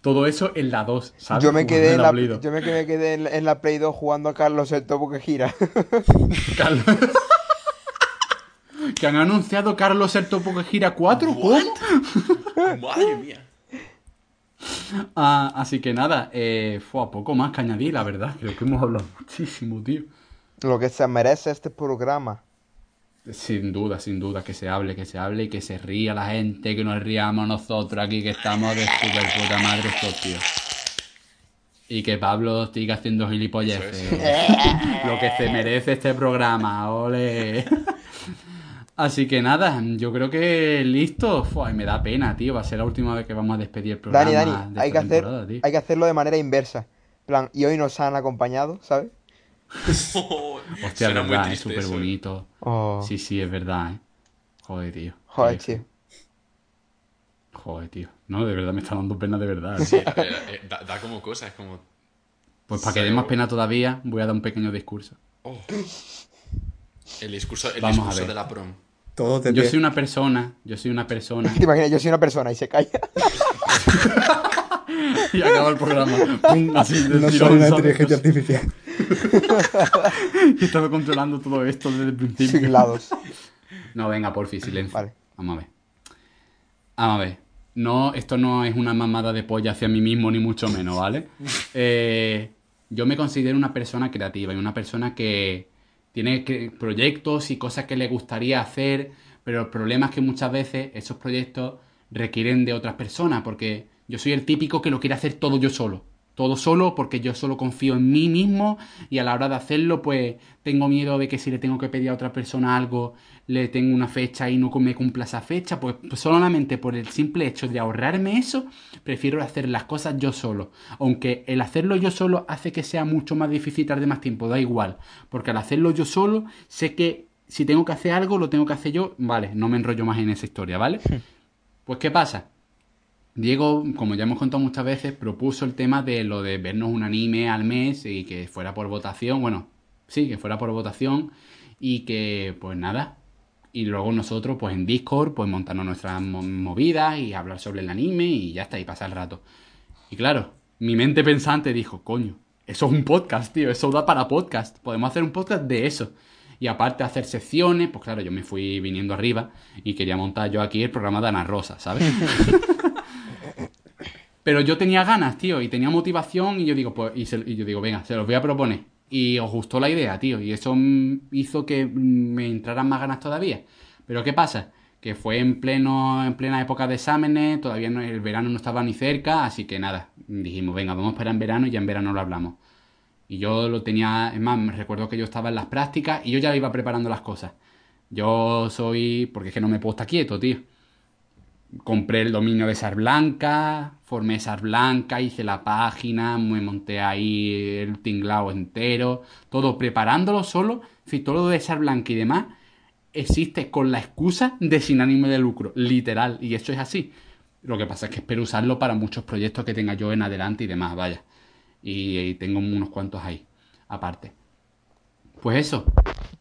Todo eso en la 2, ¿sabes? Yo me quedé en la, Play 2. yo me quedé, quedé en, la- en la Play 2 jugando a Carlos el topo que gira. Carlos- que han anunciado Carlos el Topo que gira 4, ¿cómo? Madre mía. Ah, así que nada, eh, fue a poco más que añadir, la verdad. Creo que hemos hablado muchísimo, tío. Lo que se merece este programa. Sin duda, sin duda, que se hable, que se hable y que se ría la gente, que nos riamos nosotros aquí, que estamos de super puta madre estos tíos. Y que Pablo siga haciendo gilipolleces. Lo que se merece este programa, ole. Así que nada, yo creo que listo. Fua, me da pena, tío. Va a ser la última vez que vamos a despedir el programa. Dani, Dani, de hay que, hacer, tío. hay que hacerlo de manera inversa. Plan, y hoy nos han acompañado, ¿sabes? Hostia, Suena es muy verdad, es triste súper eso, ¿eh? bonito. Oh, Sí, sí, es verdad, eh. Joder, tío. joder, tío. Joder, tío. No, de verdad me está dando pena de verdad. Sí, eh, eh, da, da como cosas, es como... Pues para que dé más pena todavía, voy a dar un pequeño discurso. oh. El discurso, el Vamos a discurso ver. de la prom. Todos de Yo soy una persona, yo soy una persona. ¿Te imaginas? Yo soy una persona y se calla. y acaba el programa. Pum, así de No soy una inteligencia artificial. He estado controlando todo esto desde el principio. Siglados. No, venga, porfi, silencio. Vale. Vamos a ver. Vamos a ver. No, esto no es una mamada de polla hacia mí mismo, ni mucho menos, ¿vale? Eh, yo me considero una persona creativa y una persona que tiene que- proyectos y cosas que le gustaría hacer, pero el problema es que muchas veces esos proyectos requieren de otras personas, porque yo soy el típico que lo quiere hacer todo yo solo. Todo solo porque yo solo confío en mí mismo y a la hora de hacerlo pues tengo miedo de que si le tengo que pedir a otra persona algo le tengo una fecha y no me cumpla esa fecha, pues, pues solamente por el simple hecho de ahorrarme eso, prefiero hacer las cosas yo solo. Aunque el hacerlo yo solo hace que sea mucho más difícil tarde más tiempo, da igual. Porque al hacerlo yo solo, sé que si tengo que hacer algo, lo tengo que hacer yo, vale, no me enrollo más en esa historia, ¿vale? Pues ¿qué pasa? Diego, como ya hemos contado muchas veces, propuso el tema de lo de vernos un anime al mes y que fuera por votación, bueno, sí, que fuera por votación y que, pues nada, y luego nosotros, pues en Discord, pues montarnos nuestras mo- movidas y hablar sobre el anime y ya está, y pasar el rato. Y claro, mi mente pensante dijo, coño, eso es un podcast, tío, eso da para podcast, podemos hacer un podcast de eso. Y aparte hacer secciones, pues claro, yo me fui viniendo arriba y quería montar yo aquí el programa de Ana Rosa, ¿sabes? Pero yo tenía ganas, tío, y tenía motivación y yo digo, pues, y, se- y yo digo, venga, se los voy a proponer. Y os gustó la idea, tío, y eso hizo que me entraran más ganas todavía. Pero ¿qué pasa? Que fue en pleno, en plena época de exámenes, todavía el verano no estaba ni cerca, así que nada, dijimos, venga, vamos a esperar en verano y ya en verano lo hablamos. Y yo lo tenía, es más, me recuerdo que yo estaba en las prácticas y yo ya iba preparando las cosas. Yo soy, porque es que no me puedo estar quieto, tío. Compré el dominio de Sar Blanca, formé Sar Blanca, hice la página, me monté ahí el tinglao entero, todo preparándolo solo, si todo lo de Sar Blanca y demás existe con la excusa de sin ánimo de lucro, literal, y eso es así. Lo que pasa es que espero usarlo para muchos proyectos que tenga yo en adelante y demás, vaya. Y, y tengo unos cuantos ahí, aparte. Pues eso.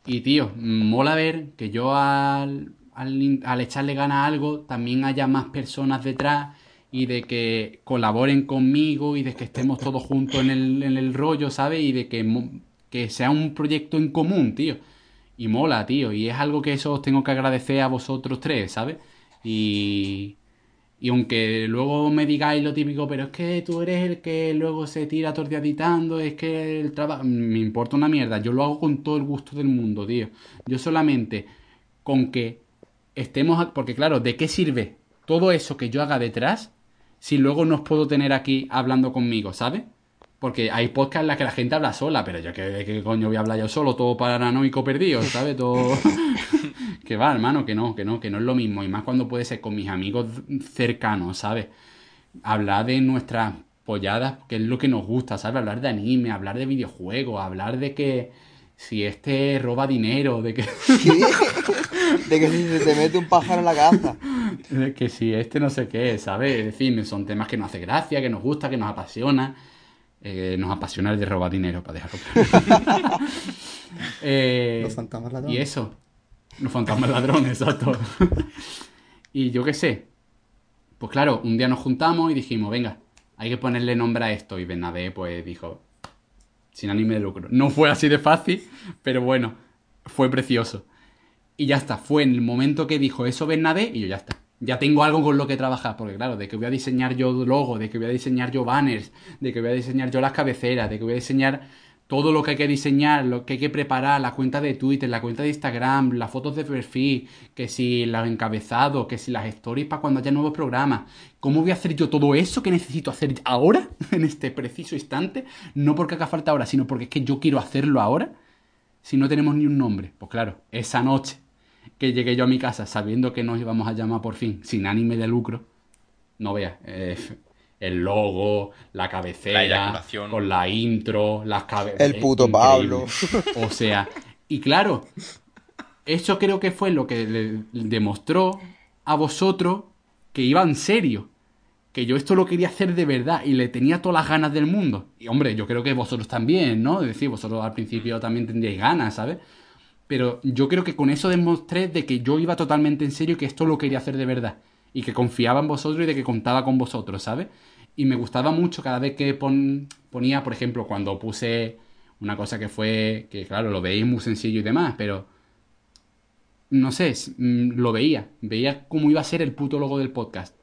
Y tío, mola ver que yo al, al, al echarle ganas a algo, también haya más personas detrás y de que colaboren conmigo y de que estemos todos juntos en el, en el rollo, ¿sabes? Y de que, que sea un proyecto en común, tío. Y mola, tío. Y es algo que eso os tengo que agradecer a vosotros tres, ¿sabes? Y, y aunque luego me digáis lo típico, pero es que tú eres el que luego se tira todo es que el trabajo... Me importa una mierda. Yo lo hago con todo el gusto del mundo, tío. Yo solamente con que estemos... Porque claro, ¿de qué sirve todo eso que yo haga detrás si luego no os puedo tener aquí hablando conmigo, ¿sabes? Porque hay podcasts en las que la gente habla sola, pero yo qué coño voy a hablar yo solo, todo paranoico perdido, ¿sabes? Todo... que va, hermano, que no, que no, que no es lo mismo. Y más cuando puede ser con mis amigos cercanos, ¿sabes? Hablar de nuestras polladas, que es lo que nos gusta, ¿sabes? Hablar de anime, hablar de videojuegos, hablar de que si este roba dinero, de que, De que si se te mete un pájaro en la cabeza. de que si este no sé qué, ¿sabes? Es decir, son temas que nos hace gracia, que nos gusta, que nos apasiona. Eh, nos apasiona el de robar dinero, para dejarlo. Eh, Los fantasmas ladrones. Y eso. Los fantasmas ladrones, exacto. y yo qué sé. Pues claro, un día nos juntamos y dijimos, venga, hay que ponerle nombre a esto. Y Bernabé, pues dijo, sin ánimo de lucro. No fue así de fácil, pero bueno, fue precioso. Y ya está, fue en el momento que dijo eso Bernabé y yo ya está. Ya tengo algo con lo que trabajar, porque claro, de que voy a diseñar yo logo, de que voy a diseñar yo banners, de que voy a diseñar yo las cabeceras, de que voy a diseñar todo lo que hay que diseñar, lo que hay que preparar, la cuenta de Twitter, la cuenta de Instagram, las fotos de perfil, que si los encabezados, que si las stories para cuando haya nuevos programas. ¿Cómo voy a hacer yo todo eso que necesito hacer ahora, en este preciso instante? No porque haga falta ahora, sino porque es que yo quiero hacerlo ahora si no tenemos ni un nombre? Pues claro, esa noche que llegué yo a mi casa sabiendo que nos íbamos a llamar por fin sin ánime de lucro, no veas, eh, el logo, la cabecera, La con la intro, las cabezas. El puto Pablo. O sea, y claro, eso creo que fue lo que le demostró a vosotros que iba en serio. Que yo esto lo quería hacer de verdad y le tenía todas las ganas del mundo. Y hombre, yo creo que vosotros también, ¿no? Es decir, vosotros al principio también tendríais ganas, ¿sabes? Pero yo creo que con eso demostré de que yo iba totalmente en serio y que esto lo quería hacer de verdad. Y que confiaba en vosotros y de que contaba con vosotros, ¿sabes? Y me gustaba mucho cada vez que pon- ponía, por ejemplo, cuando puse una cosa que fue, que claro, lo veis muy sencillo y demás, pero no sé, mm, lo veía, veía cómo iba a ser el puto logo del podcast.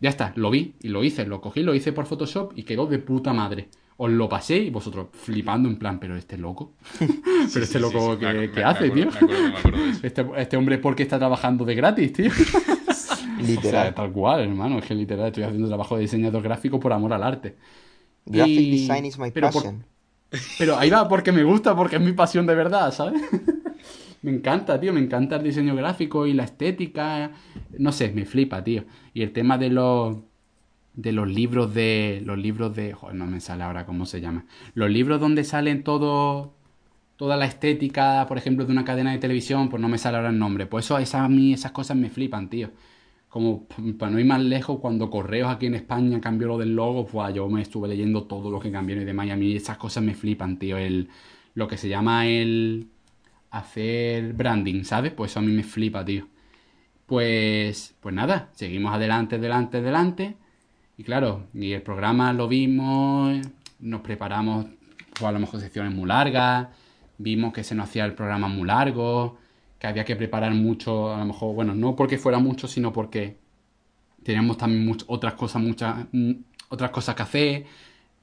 Ya está, lo vi y lo hice, lo cogí, lo hice por Photoshop y quedó de puta madre. Os lo pasé y vosotros flipando en plan, pero este loco. pero este loco, sí, me ¿qué, acu- qué me hace, acuerdo- tío? Me acuerdo, me acuerdo de eso. Este, este hombre, ¿por qué está trabajando de gratis, tío? O Literal. sea, tal cual, hermano. Es que literal estoy haciendo trabajo de diseñador gráfico por amor al arte. Graphic Y- design is my pero por- passion. Pero ahí va porque me gusta, porque es mi pasión de verdad, ¿sabes? me encanta, tío, me encanta el diseño gráfico y la estética. No sé, me flipa, tío. Y el tema de los de los libros de los libros de, joder, no me sale ahora cómo se llama. Los libros donde salen todo toda la estética, por ejemplo, de una cadena de televisión, pues no me sale ahora el nombre. Pues eso esas, a mí esas cosas me flipan, tío. Como para no ir más lejos, cuando Correos aquí en España cambió lo del logo, pues yo me estuve leyendo todo lo que cambió y demás, y a mí esas cosas me flipan, tío. El, lo que se llama el hacer branding, ¿sabes? Pues eso a mí me flipa, tío. Pues, pues nada, seguimos adelante, adelante, adelante. Y claro, y el programa lo vimos, nos preparamos, pues a lo mejor secciones muy largas, vimos que se nos hacía el programa muy largo, que había que preparar mucho, a lo mejor, bueno, no porque fuera mucho, sino porque teníamos también much- otras cosas, muchas, mm, otras cosas que hacer,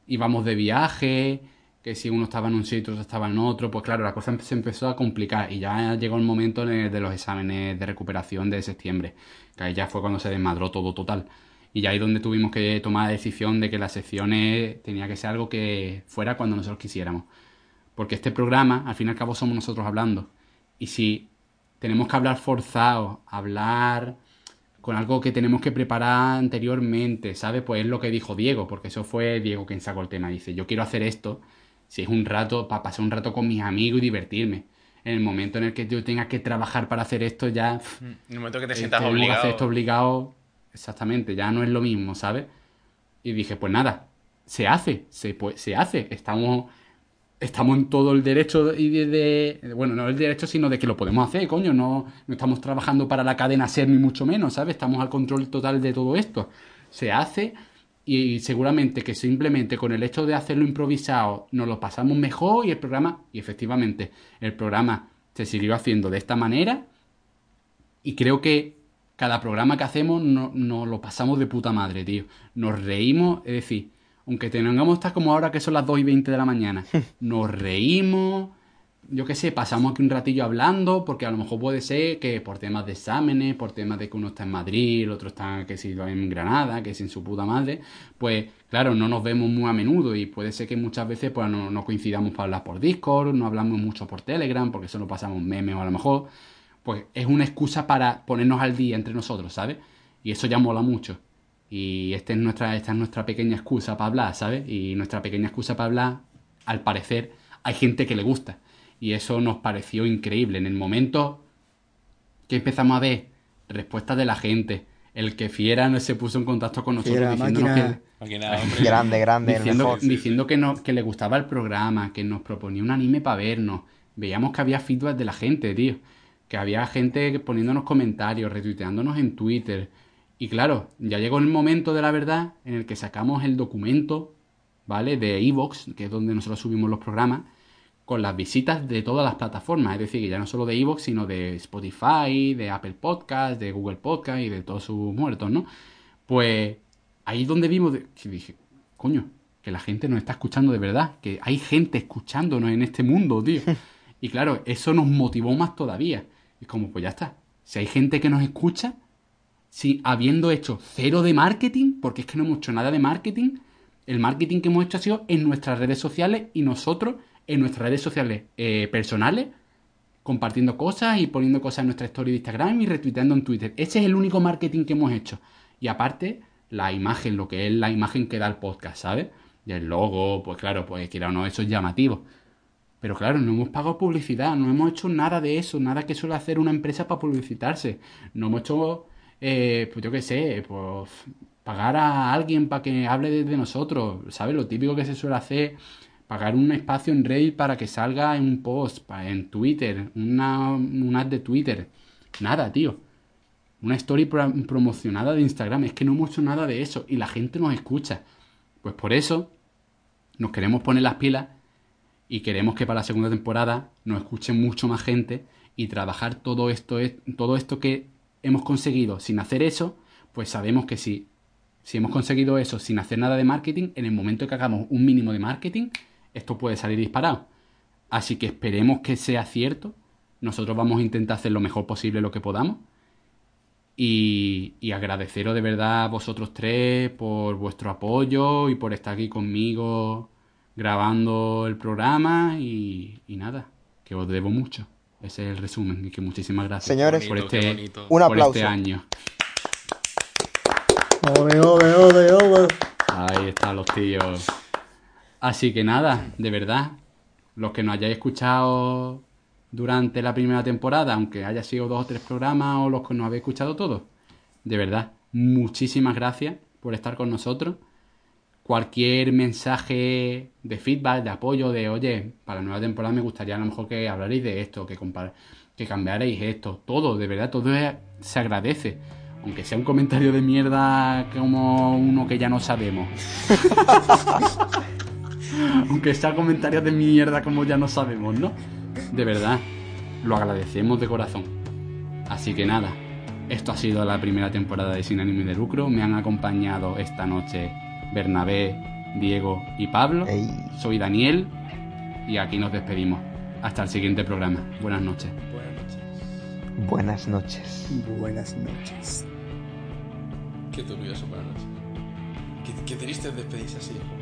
íbamos de viaje, que si uno estaba en un sitio, otro estaba en otro, pues claro, la cosa se empezó a complicar y ya llegó el momento de los exámenes de recuperación de septiembre, que ahí ya fue cuando se desmadró todo total. Y ya ahí donde tuvimos que tomar la decisión de que las secciones tenía que ser algo que fuera cuando nosotros quisiéramos. Porque este programa, al fin y al cabo, somos nosotros hablando. Y si tenemos que hablar forzado, hablar con algo que tenemos que preparar anteriormente, ¿sabes? Pues es lo que dijo Diego, porque eso fue Diego quien sacó el tema. Dice, yo quiero hacer esto, si es un rato, para pasar un rato con mis amigos y divertirme. En el momento en el que yo tenga que trabajar para hacer esto, ya pff, En el momento que te eh, sientas obligado. hacer esto obligado, exactamente, ya no es lo mismo, ¿sabes? Y dije, pues nada, se hace, se, pues, se hace. Estamos estamos en todo el derecho y de, bueno, no el derecho, sino de que lo podemos hacer, coño, no, no estamos trabajando para la cadena SER ni mucho menos, ¿sabes? Estamos al control total de todo esto. Se hace y seguramente que simplemente con el hecho de hacerlo improvisado nos lo pasamos mejor y el programa, y efectivamente, el programa se siguió haciendo de esta manera y creo que cada programa que hacemos no- nos lo pasamos de puta madre, tío. Nos reímos, es decir, aunque tengamos estar como ahora que son las 2 y 20 de la mañana, nos reímos, yo qué sé, pasamos aquí un ratillo hablando, porque a lo mejor puede ser que por temas de exámenes, por temas de que uno está en Madrid, el otro está que si en Granada, que si en su puta madre, pues claro, no nos vemos muy a menudo y puede ser que muchas veces pues no, no coincidamos para hablar por Discord, no hablamos mucho por Telegram, porque solo pasamos memes o a lo mejor, pues es una excusa para ponernos al día entre nosotros, ¿sabes? Y eso ya mola mucho. Y esta es nuestra, esta es nuestra pequeña excusa para hablar, ¿sabes? Y nuestra pequeña excusa para hablar, al parecer, hay gente que le gusta. Y eso nos pareció increíble. En el momento que empezamos a ver respuestas de la gente, el que Fiera no se puso en contacto con nosotros Fiera, diciéndonos máquina. que, Máquina. Grande, grande, diciendo, mejor. diciendo que, no, que le gustaba el programa, que nos proponía un anime para vernos. Veíamos que había feedback de la gente, tío. Que había gente poniéndonos comentarios, retuiteándonos en Twitter. Y claro, ya llegó el momento de la verdad en el que sacamos el documento, ¿vale? De Evox, que es donde nosotros subimos los programas, con las visitas de todas las plataformas. Es decir, que ya no solo de Evox, sino de Spotify, de Apple Podcast, de Google Podcast y de todos sus muertos, ¿no? Pues ahí es donde vimos de- que dije, coño, que la gente nos está escuchando de verdad, que hay gente escuchándonos en este mundo, tío. Y claro, eso nos motivó más todavía. Es como, pues ya está. Si hay gente que nos escucha, si habiendo hecho cero de marketing, porque es que no hemos hecho nada de marketing, el marketing que hemos hecho ha sido en nuestras redes sociales y nosotros en nuestras redes sociales eh, personales, compartiendo cosas y poniendo cosas en nuestra story de Instagram y retuiteando en Twitter. Ese es el único marketing que hemos hecho. Y aparte, la imagen, lo que es la imagen que da el podcast, ¿sabes? Y el logo, pues claro, pues quiera o no, eso es llamativo. Pero claro, no hemos pagado publicidad, no hemos hecho nada de eso, nada que suele hacer una empresa para publicitarse. No hemos hecho, eh, pues yo qué sé, pues pagar a alguien para que hable de, nosotros, ¿sabes? Lo típico que se suele hacer, pagar un espacio en Reddit para que salga en un post, en Twitter, una, un ad de Twitter. Nada, tío. Una story pro- promocionada de Instagram. Es que no hemos hecho nada de eso y la gente nos escucha. Pues por eso nos queremos poner las pilas y queremos que para la segunda temporada nos escuche mucho más gente y trabajar todo esto, es- todo esto que hemos conseguido sin hacer eso, pues sabemos que si, si hemos conseguido eso sin hacer nada de marketing, en el momento que hagamos un mínimo de marketing, esto puede salir disparado. Así que esperemos que sea cierto. Nosotros vamos a intentar hacer lo mejor posible lo que podamos. Y, y agradeceros de verdad a vosotros tres por vuestro apoyo y por estar aquí conmigo grabando el programa y, y nada, que os debo mucho. Ese es el resumen y que muchísimas gracias Señores, por Bonito, este. Un por aplauso. este año. Ole, ole, ole, ole. Ahí están los tíos. Así que nada, de verdad, los que nos hayáis escuchado durante la primera temporada, aunque haya sido dos o tres programas o los que nos habéis escuchado todos, de verdad, muchísimas gracias por estar con nosotros. Cualquier mensaje de feedback, de apoyo, de oye, para la nueva temporada me gustaría a lo mejor que hablarais de esto, que, que cambiarais esto, todo, de verdad, todo se agradece. Aunque sea un comentario de mierda como uno que ya no sabemos. Aunque sea comentarios de mierda como ya no sabemos, ¿no? De verdad, lo agradecemos de corazón. Así que nada, esto ha sido la primera temporada de Sin Ánimo de Lucro. Me han acompañado esta noche Bernabé, Diego y Pablo. Ey. Soy Daniel y aquí nos despedimos. Hasta el siguiente programa. Buenas noches. Buenas noches. Buenas noches. Buenas noches. Qué turbio eso para nosotros. Qué, qué triste es despedirse así. Como...